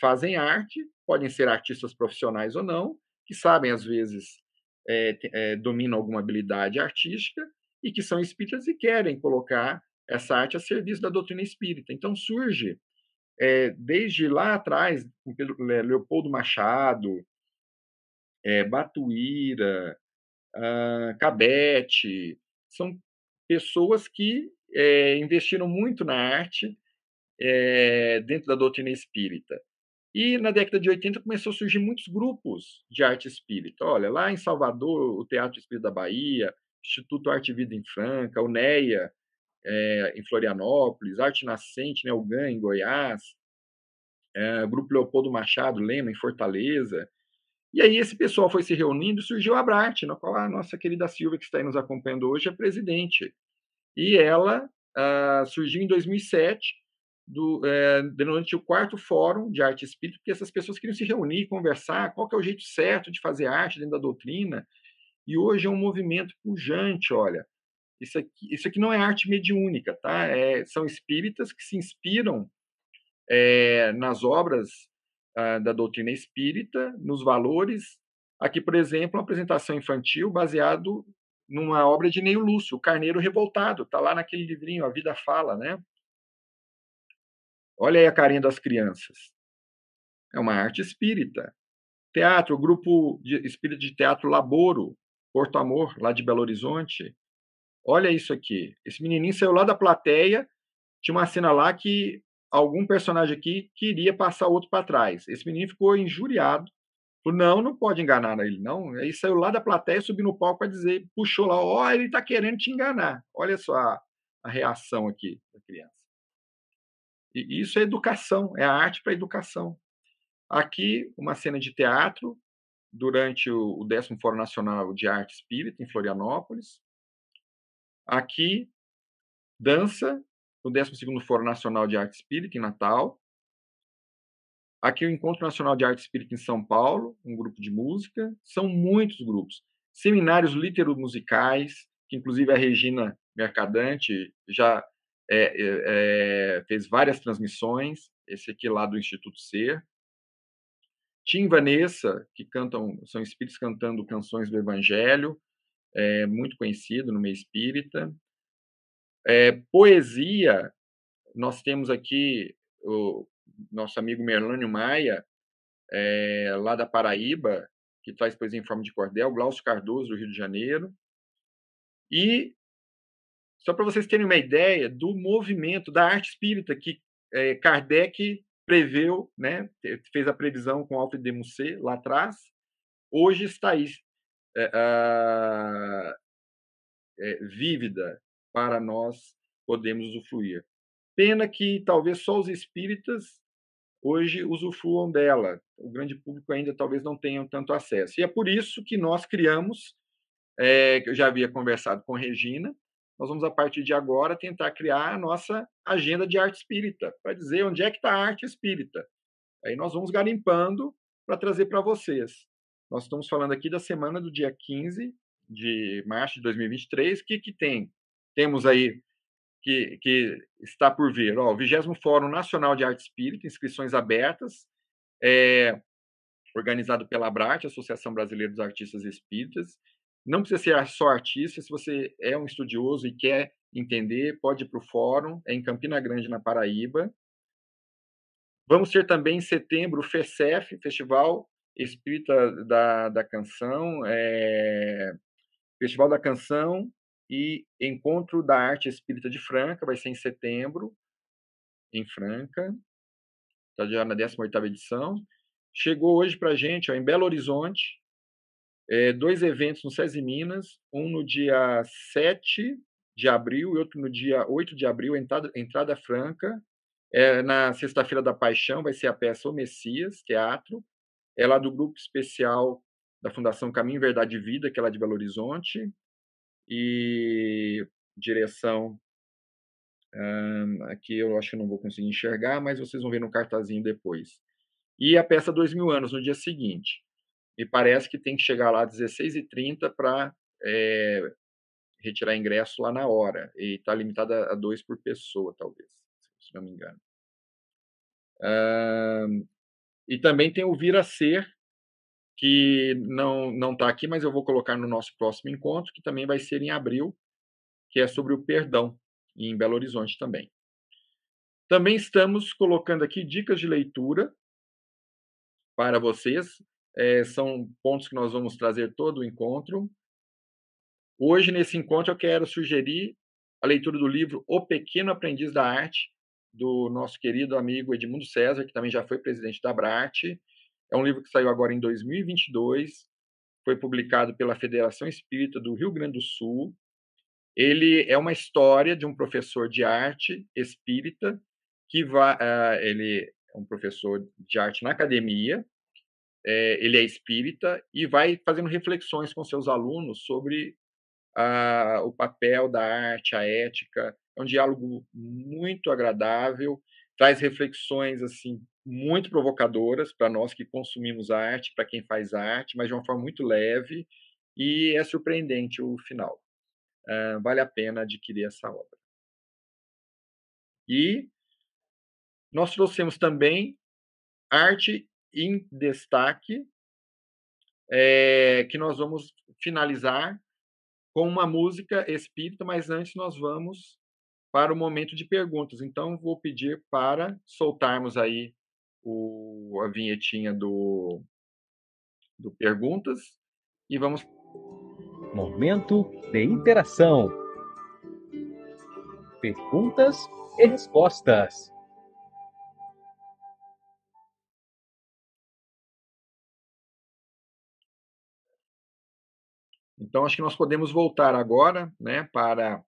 fazem arte, podem ser artistas profissionais ou não, que sabem, às vezes, é, é, dominam alguma habilidade artística e que são espíritas e querem colocar essa arte a serviço da doutrina espírita. Então surge, é, desde lá atrás, Leopoldo Machado, é, Batuíra, uh, Cabete, são pessoas que é, investiram muito na arte é, dentro da doutrina espírita. E na década de 80 começou a surgir muitos grupos de arte espírita. Olha, lá em Salvador, o Teatro Espírita da Bahia, Instituto Arte e Vida em Franca, o NEA, é, em Florianópolis, Arte Nascente, né, o GAN, em Goiás, é, Grupo Leopoldo Machado, Lema, em Fortaleza. E aí esse pessoal foi se reunindo e surgiu a Brate, na qual a nossa querida Silvia, que está aí nos acompanhando hoje, é presidente. E ela ah, surgiu em 2007, do, é, durante o quarto fórum de arte espírita, porque essas pessoas queriam se reunir, conversar, qual é o jeito certo de fazer arte dentro da doutrina. E hoje é um movimento pujante, olha. Isso aqui, isso aqui não é arte mediúnica, tá? É, são espíritas que se inspiram é, nas obras da doutrina espírita, nos valores. Aqui, por exemplo, uma apresentação infantil baseado numa obra de Neil Lúcio, O Carneiro Revoltado, está lá naquele livrinho, A Vida Fala, né? Olha aí a carinha das crianças. É uma arte espírita. Teatro, grupo de espírito de teatro Laboro, Porto Amor, lá de Belo Horizonte. Olha isso aqui. Esse menininho saiu lá da plateia, tinha uma cena lá que algum personagem aqui queria passar outro para trás. Esse menino ficou injuriado. Falou, não, não pode enganar ele, não. Aí saiu lá da plateia, subiu no palco para dizer, puxou lá, ó, oh, ele está querendo te enganar. Olha só a, a reação aqui da criança. E isso é educação, é a arte para educação. Aqui, uma cena de teatro, durante o, o 10 Fórum Nacional de Arte Espírita, em Florianópolis. Aqui, dança, no 12 Fórum Nacional de Arte Espírita, em Natal. Aqui, o Encontro Nacional de Arte Espírita, em São Paulo, um grupo de música. São muitos grupos. Seminários litero-musicais, que inclusive a Regina Mercadante já é, é, é, fez várias transmissões, esse aqui lá do Instituto Ser. Tim Vanessa, que cantam, são espíritos cantando canções do Evangelho, é, muito conhecido no meio espírita. É, poesia, nós temos aqui o nosso amigo Merlânio Maia, é, lá da Paraíba, que traz poesia em forma de cordel, Glaucio Cardoso, do Rio de Janeiro. E, só para vocês terem uma ideia do movimento da arte espírita que é, Kardec preveu, né, fez a previsão com Alfred de Musset lá atrás, hoje está aí, é, é, vívida para nós podermos usufruir. Pena que talvez só os espíritas hoje usufruam dela. O grande público ainda talvez não tenha tanto acesso. E é por isso que nós criamos, é, eu já havia conversado com Regina, nós vamos, a partir de agora, tentar criar a nossa agenda de arte espírita, para dizer onde é que está a arte espírita. Aí nós vamos garimpando para trazer para vocês. Nós estamos falando aqui da semana do dia 15 de março de 2023. O que, que tem? Temos aí que, que está por vir. Ó, o 20 Fórum Nacional de Arte Espírita, inscrições abertas, é, organizado pela ABRAT, Associação Brasileira dos Artistas Espíritas. Não precisa ser só artista, se você é um estudioso e quer entender, pode ir para o fórum, é em Campina Grande, na Paraíba. Vamos ter também em setembro o FECEF, Festival Espírita da, da Canção, é, Festival da Canção e Encontro da Arte Espírita de Franca, vai ser em setembro, em Franca, está já na 18ª edição. Chegou hoje para a gente, ó, em Belo Horizonte, é, dois eventos no SESI Minas, um no dia 7 de abril e outro no dia 8 de abril, entrada, entrada franca. É, na Sexta-feira da Paixão vai ser a peça O Messias, teatro. É lá do grupo especial da Fundação Caminho, Verdade e Vida, que é lá de Belo Horizonte. E direção hum, aqui eu acho que não vou conseguir enxergar, mas vocês vão ver no cartazinho depois. E a peça Dois Mil Anos, no dia seguinte me parece que tem que chegar lá às 16h30 para é, retirar ingresso lá na hora. E está limitada a dois por pessoa, talvez, se não me engano. Uh, e também tem o Vir a Ser, que não não está aqui, mas eu vou colocar no nosso próximo encontro, que também vai ser em abril, que é sobre o perdão, em Belo Horizonte também. Também estamos colocando aqui dicas de leitura para vocês. É, são pontos que nós vamos trazer todo o encontro. Hoje, nesse encontro, eu quero sugerir a leitura do livro O Pequeno Aprendiz da Arte, do nosso querido amigo Edmundo César, que também já foi presidente da Brat. É um livro que saiu agora em 2022, foi publicado pela Federação Espírita do Rio Grande do Sul. Ele é uma história de um professor de arte espírita que vai, uh, ele é um professor de arte na academia, é, ele é espírita e vai fazendo reflexões com seus alunos sobre a, o papel da arte, a ética. É um diálogo muito agradável, traz reflexões assim muito provocadoras para nós que consumimos arte, para quem faz arte, mas de uma forma muito leve e é surpreendente o final. Uh, vale a pena adquirir essa obra. E nós trouxemos também arte em destaque, é, que nós vamos finalizar com uma música espírita, mas antes nós vamos para o momento de perguntas. Então, vou pedir para soltarmos aí o, a vinhetinha do, do Perguntas e vamos. Momento de interação. Perguntas e respostas. Então, acho que nós podemos voltar agora né, para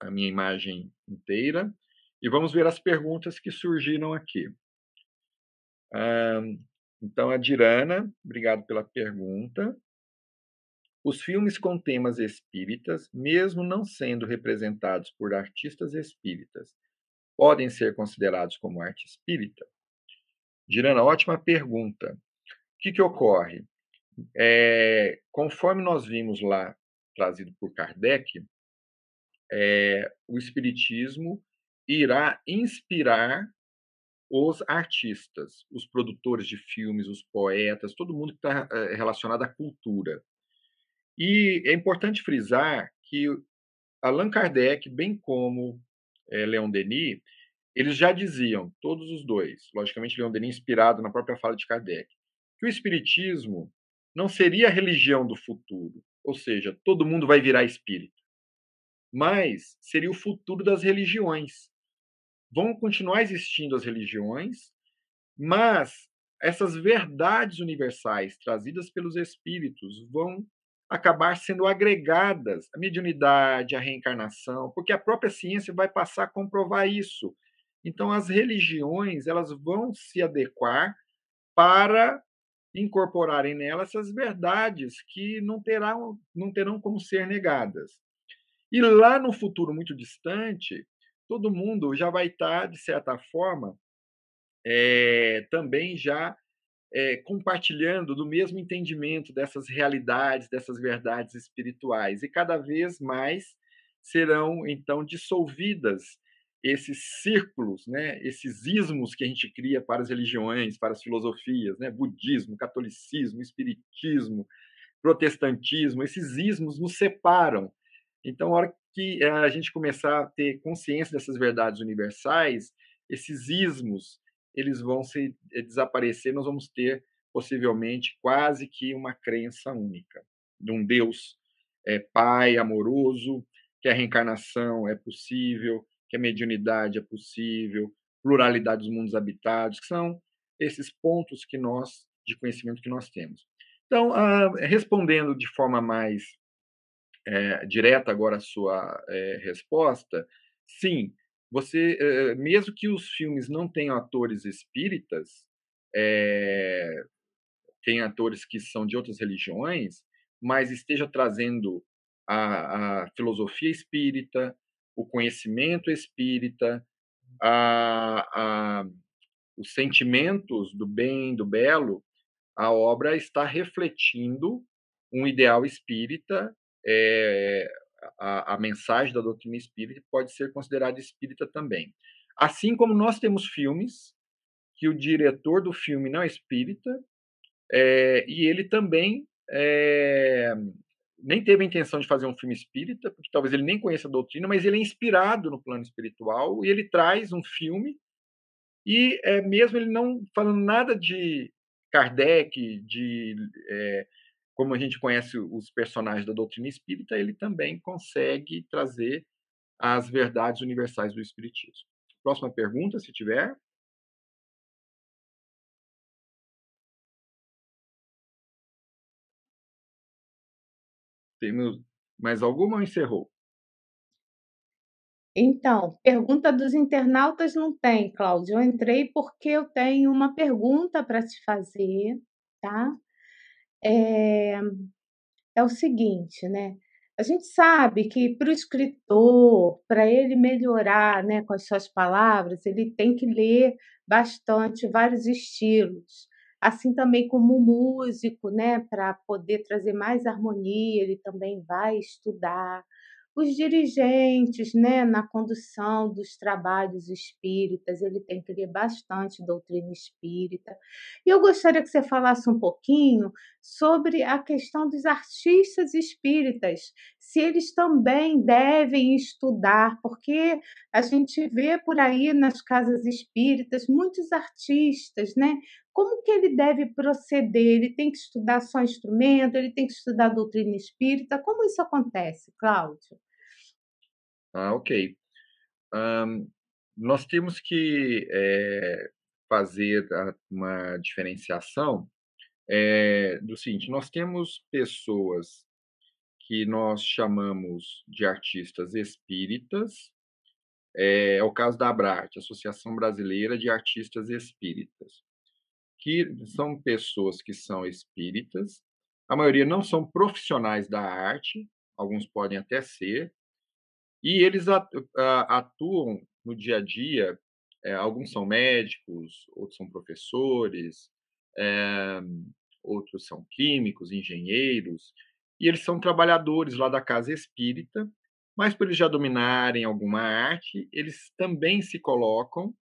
a minha imagem inteira e vamos ver as perguntas que surgiram aqui. Então, a Dirana, obrigado pela pergunta. Os filmes com temas espíritas, mesmo não sendo representados por artistas espíritas, podem ser considerados como arte espírita? Dirana, ótima pergunta. O que, que ocorre? É, conforme nós vimos lá, trazido por Kardec, é, o Espiritismo irá inspirar os artistas, os produtores de filmes, os poetas, todo mundo que está é, relacionado à cultura. E é importante frisar que Allan Kardec, bem como é, Leon Denis, eles já diziam, todos os dois, logicamente Leon Denis inspirado na própria fala de Kardec, que o espiritismo não seria a religião do futuro, ou seja, todo mundo vai virar espírita, mas seria o futuro das religiões. Vão continuar existindo as religiões, mas essas verdades universais trazidas pelos espíritos vão acabar sendo agregadas à mediunidade, à reencarnação, porque a própria ciência vai passar a comprovar isso. Então as religiões, elas vão se adequar para incorporarem nela essas verdades que não terão, não terão como ser negadas. E lá no futuro muito distante, todo mundo já vai estar, de certa forma, é, também já é, compartilhando do mesmo entendimento dessas realidades, dessas verdades espirituais. E cada vez mais serão, então, dissolvidas esses círculos, né, esses ismos que a gente cria para as religiões, para as filosofias, né, budismo, catolicismo, espiritismo, protestantismo, esses ismos nos separam. Então, a hora que eh, a gente começar a ter consciência dessas verdades universais, esses ismos eles vão se eh, desaparecer, nós vamos ter possivelmente quase que uma crença única de um Deus é, Pai amoroso, que a reencarnação é possível, que a mediunidade é possível, pluralidade dos mundos habitados, que são esses pontos que nós de conhecimento que nós temos. Então, ah, respondendo de forma mais é, direta agora a sua é, resposta, sim, você, é, mesmo que os filmes não tenham atores espíritas, é, tem atores que são de outras religiões, mas esteja trazendo a, a filosofia espírita, o conhecimento espírita, a, a, os sentimentos do bem, do belo, a obra está refletindo um ideal espírita, é, a, a, mensagem da doutrina espírita pode ser considerada espírita também. Assim como nós temos filmes que o diretor do filme não é espírita, é, e ele também é, nem teve a intenção de fazer um filme espírita, porque talvez ele nem conheça a doutrina, mas ele é inspirado no plano espiritual e ele traz um filme e é, mesmo ele não falando nada de Kardec, de é, como a gente conhece os personagens da doutrina espírita, ele também consegue trazer as verdades universais do espiritismo. Próxima pergunta, se tiver. Temos mais alguma ou encerrou? Então, pergunta dos internautas não tem, Cláudio. Eu entrei porque eu tenho uma pergunta para te fazer, tá? É, é o seguinte, né? A gente sabe que para o escritor, para ele melhorar né, com as suas palavras, ele tem que ler bastante vários estilos assim também como músico, né, para poder trazer mais harmonia, ele também vai estudar os dirigentes, né, na condução dos trabalhos espíritas, ele tem que ler bastante doutrina espírita. E eu gostaria que você falasse um pouquinho sobre a questão dos artistas espíritas, se eles também devem estudar, porque a gente vê por aí nas casas espíritas muitos artistas, né, como que ele deve proceder? Ele tem que estudar só instrumento? Ele tem que estudar doutrina espírita? Como isso acontece, Cláudio? Ah, ok. Um, nós temos que é, fazer uma diferenciação é, do seguinte: nós temos pessoas que nós chamamos de artistas espíritas, é, é o caso da ABRAT, Associação Brasileira de Artistas Espíritas, que são pessoas que são espíritas, a maioria não são profissionais da arte, alguns podem até ser, e eles atuam no dia a dia, é, alguns são médicos, outros são professores, é, outros são químicos, engenheiros, e eles são trabalhadores lá da casa espírita, mas por eles já dominarem alguma arte, eles também se colocam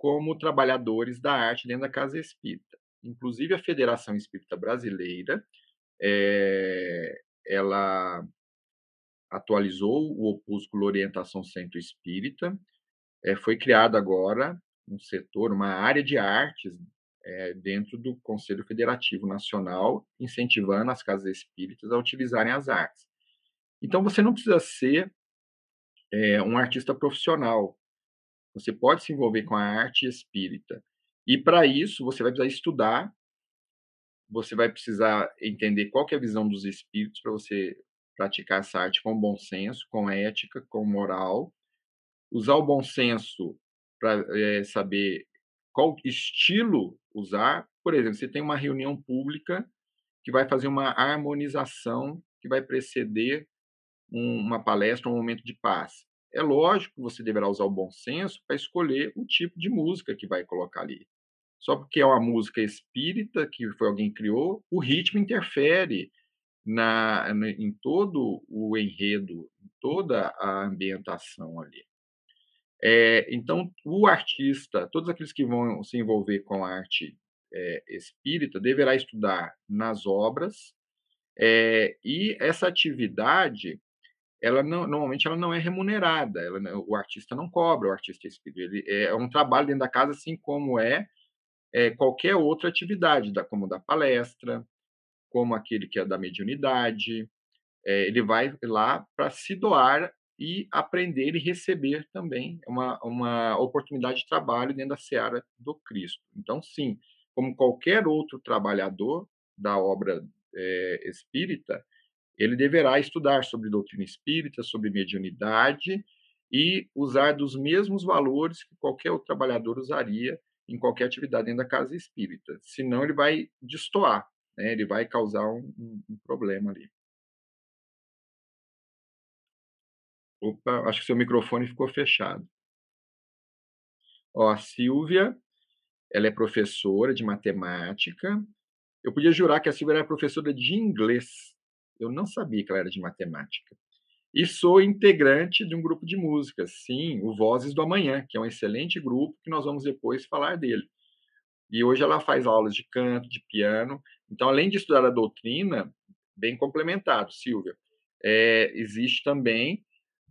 como trabalhadores da arte dentro da casa espírita. Inclusive a Federação Espírita Brasileira, é, ela atualizou o opúsculo Orientação Centro Espírita, é, foi criado agora um setor, uma área de artes é, dentro do Conselho Federativo Nacional, incentivando as casas espíritas a utilizarem as artes. Então, você não precisa ser um artista profissional. Você pode se envolver com a arte espírita. E, para isso, você vai precisar estudar, você vai precisar entender qual é a visão dos espíritos para você praticar essa arte com bom senso, com ética, com moral. Usar o bom senso para é, saber qual estilo usar. Por exemplo, você tem uma reunião pública que vai fazer uma harmonização que vai preceder um, uma palestra, um momento de paz. É lógico que você deverá usar o bom senso para escolher o tipo de música que vai colocar ali. Só porque é uma música espírita que foi alguém que criou, o ritmo interfere na, em todo o enredo, em toda a ambientação ali. É, então, o artista, todos aqueles que vão se envolver com a arte é, espírita, deverá estudar nas obras, é, e essa atividade, ela não, normalmente ela não é remunerada, ela, o artista não cobra, o artista espírita, ele, é um trabalho dentro da casa, assim como é, é qualquer outra atividade, da, como da palestra, como aquele que é da mediunidade, é, ele vai lá para se doar e aprender e receber também uma, uma oportunidade de trabalho dentro da seara do Cristo. Então, sim, como qualquer outro trabalhador da obra é, espírita, ele deverá estudar sobre doutrina espírita, sobre mediunidade e usar dos mesmos valores que qualquer outro trabalhador usaria em qualquer atividade dentro da casa espírita. Senão, ele vai destoar, né? ele vai causar um, um, um problema ali. Opa, acho que seu microfone ficou fechado. Ó, a Silvia, ela é professora de matemática. Eu podia jurar que a Silvia era professora de inglês. Eu não sabia que ela era de matemática. E sou integrante de um grupo de música, sim, o Vozes do Amanhã, que é um excelente grupo que nós vamos depois falar dele. E hoje ela faz aulas de canto, de piano. Então, além de estudar a doutrina, bem complementado, Silvia, é, existe também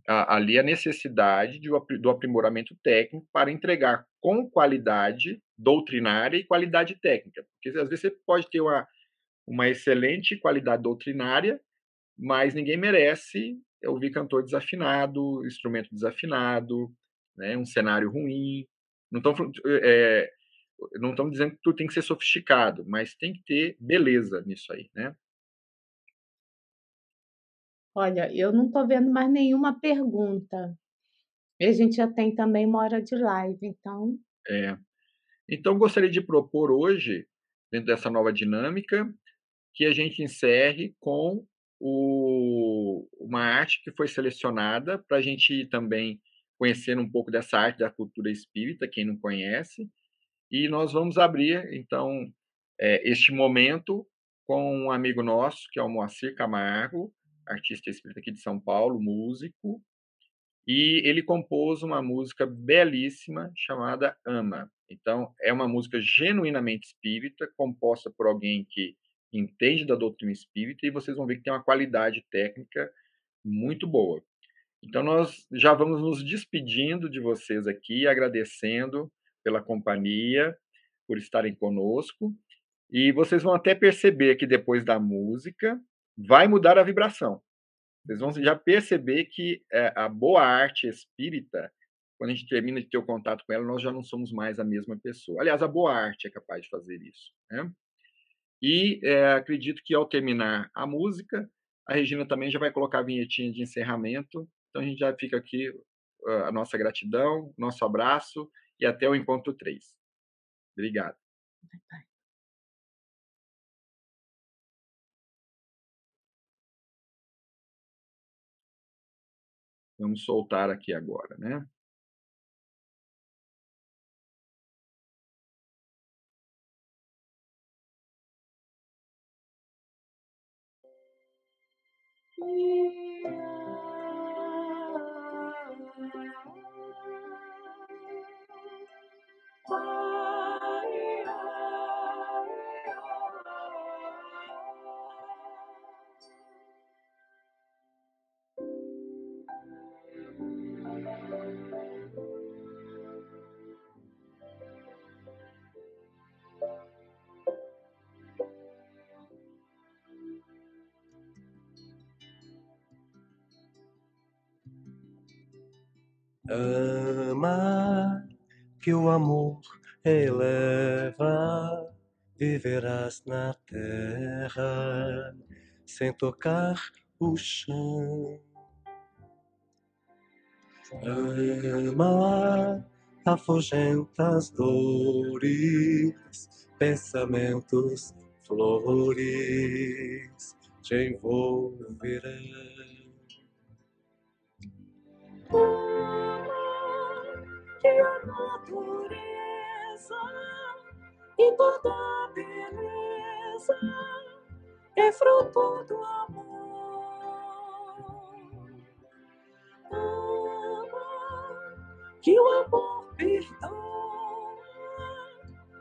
ali a necessidade de, do aprimoramento técnico para entregar com qualidade doutrinária e qualidade técnica. Porque às vezes você pode ter uma, uma excelente qualidade doutrinária, mas ninguém merece ouvir cantor desafinado, instrumento desafinado, né, um cenário ruim. Não estão é, estamos dizendo que tudo tem que ser sofisticado, mas tem que ter beleza nisso aí, né? Olha, eu não estou vendo mais nenhuma pergunta. E a gente já tem também uma hora de live, então. É. Então, gostaria de propor hoje, dentro dessa nova dinâmica, que a gente encerre com o, uma arte que foi selecionada para a gente também conhecendo um pouco dessa arte da cultura espírita, quem não conhece. E nós vamos abrir, então, é, este momento com um amigo nosso, que é o Moacir Camargo, artista espírita aqui de São Paulo, músico, e ele compôs uma música belíssima chamada Ama. Então, é uma música genuinamente espírita, composta por alguém que entende da doutrina espírita, e vocês vão ver que tem uma qualidade técnica muito boa. Então, nós já vamos nos despedindo de vocês aqui, agradecendo pela companhia. por estarem conosco. E vocês vão até perceber que depois da música vai mudar a vibração. Vocês vão já perceber que é, a boa arte espírita, quando a gente termina de ter o contato com ela, nós já não somos mais a mesma pessoa. Aliás, a boa arte é capaz de fazer isso. Né? E é, acredito que ao terminar a música, a Regina também já vai colocar a vinhetinha de encerramento. Então a gente já fica aqui a nossa gratidão, nosso abraço e até o encontro 3. Obrigado. Vamos soltar aqui agora, né? You. Ama que o amor eleva, viverás na terra sem tocar o chão. Ama, afugenta as dores, pensamentos, flores te envolverão. A natureza e toda beleza é fruto do amor. Ama que o amor perdoa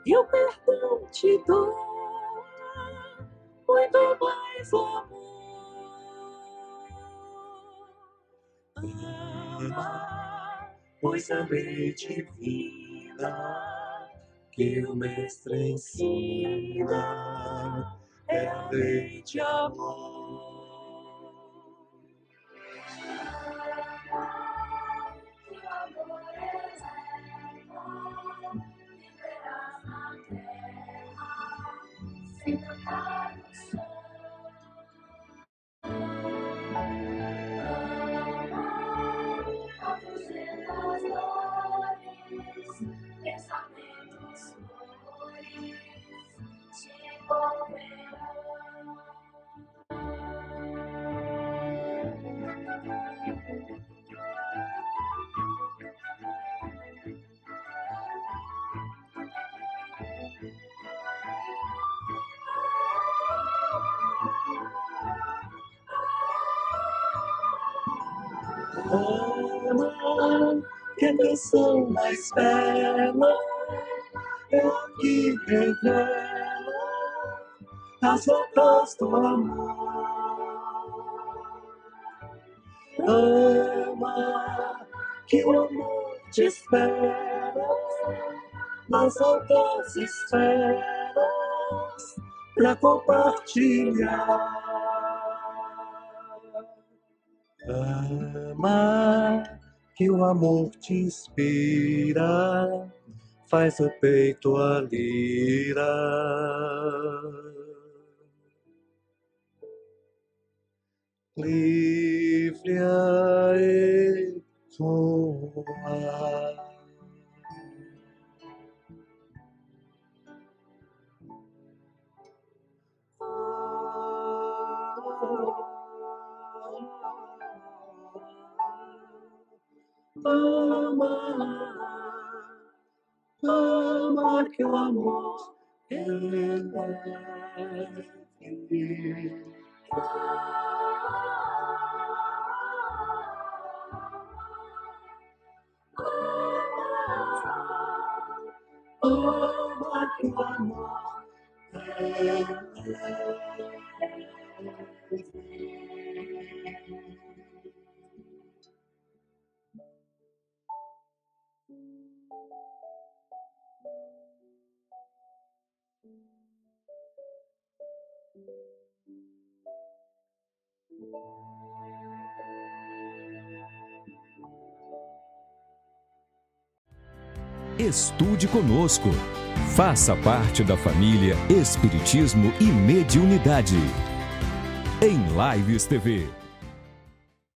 e o perdão te dou muito mais amor. Ama pois a lei divina que o Mestre ensina é a lei de amor. Ama que a canção mais bela é a que revela as notas do amor. Ama que o amor te espera nas altas esferas para compartilhar. Ama que o amor te inspira, faz o peito a lira. Livre a ecoar. Ama, ama que o amor ele é leve. Ama que o amor é leve. Estude conosco. Faça parte da família Espiritismo e Mediunidade. Em Lives TV.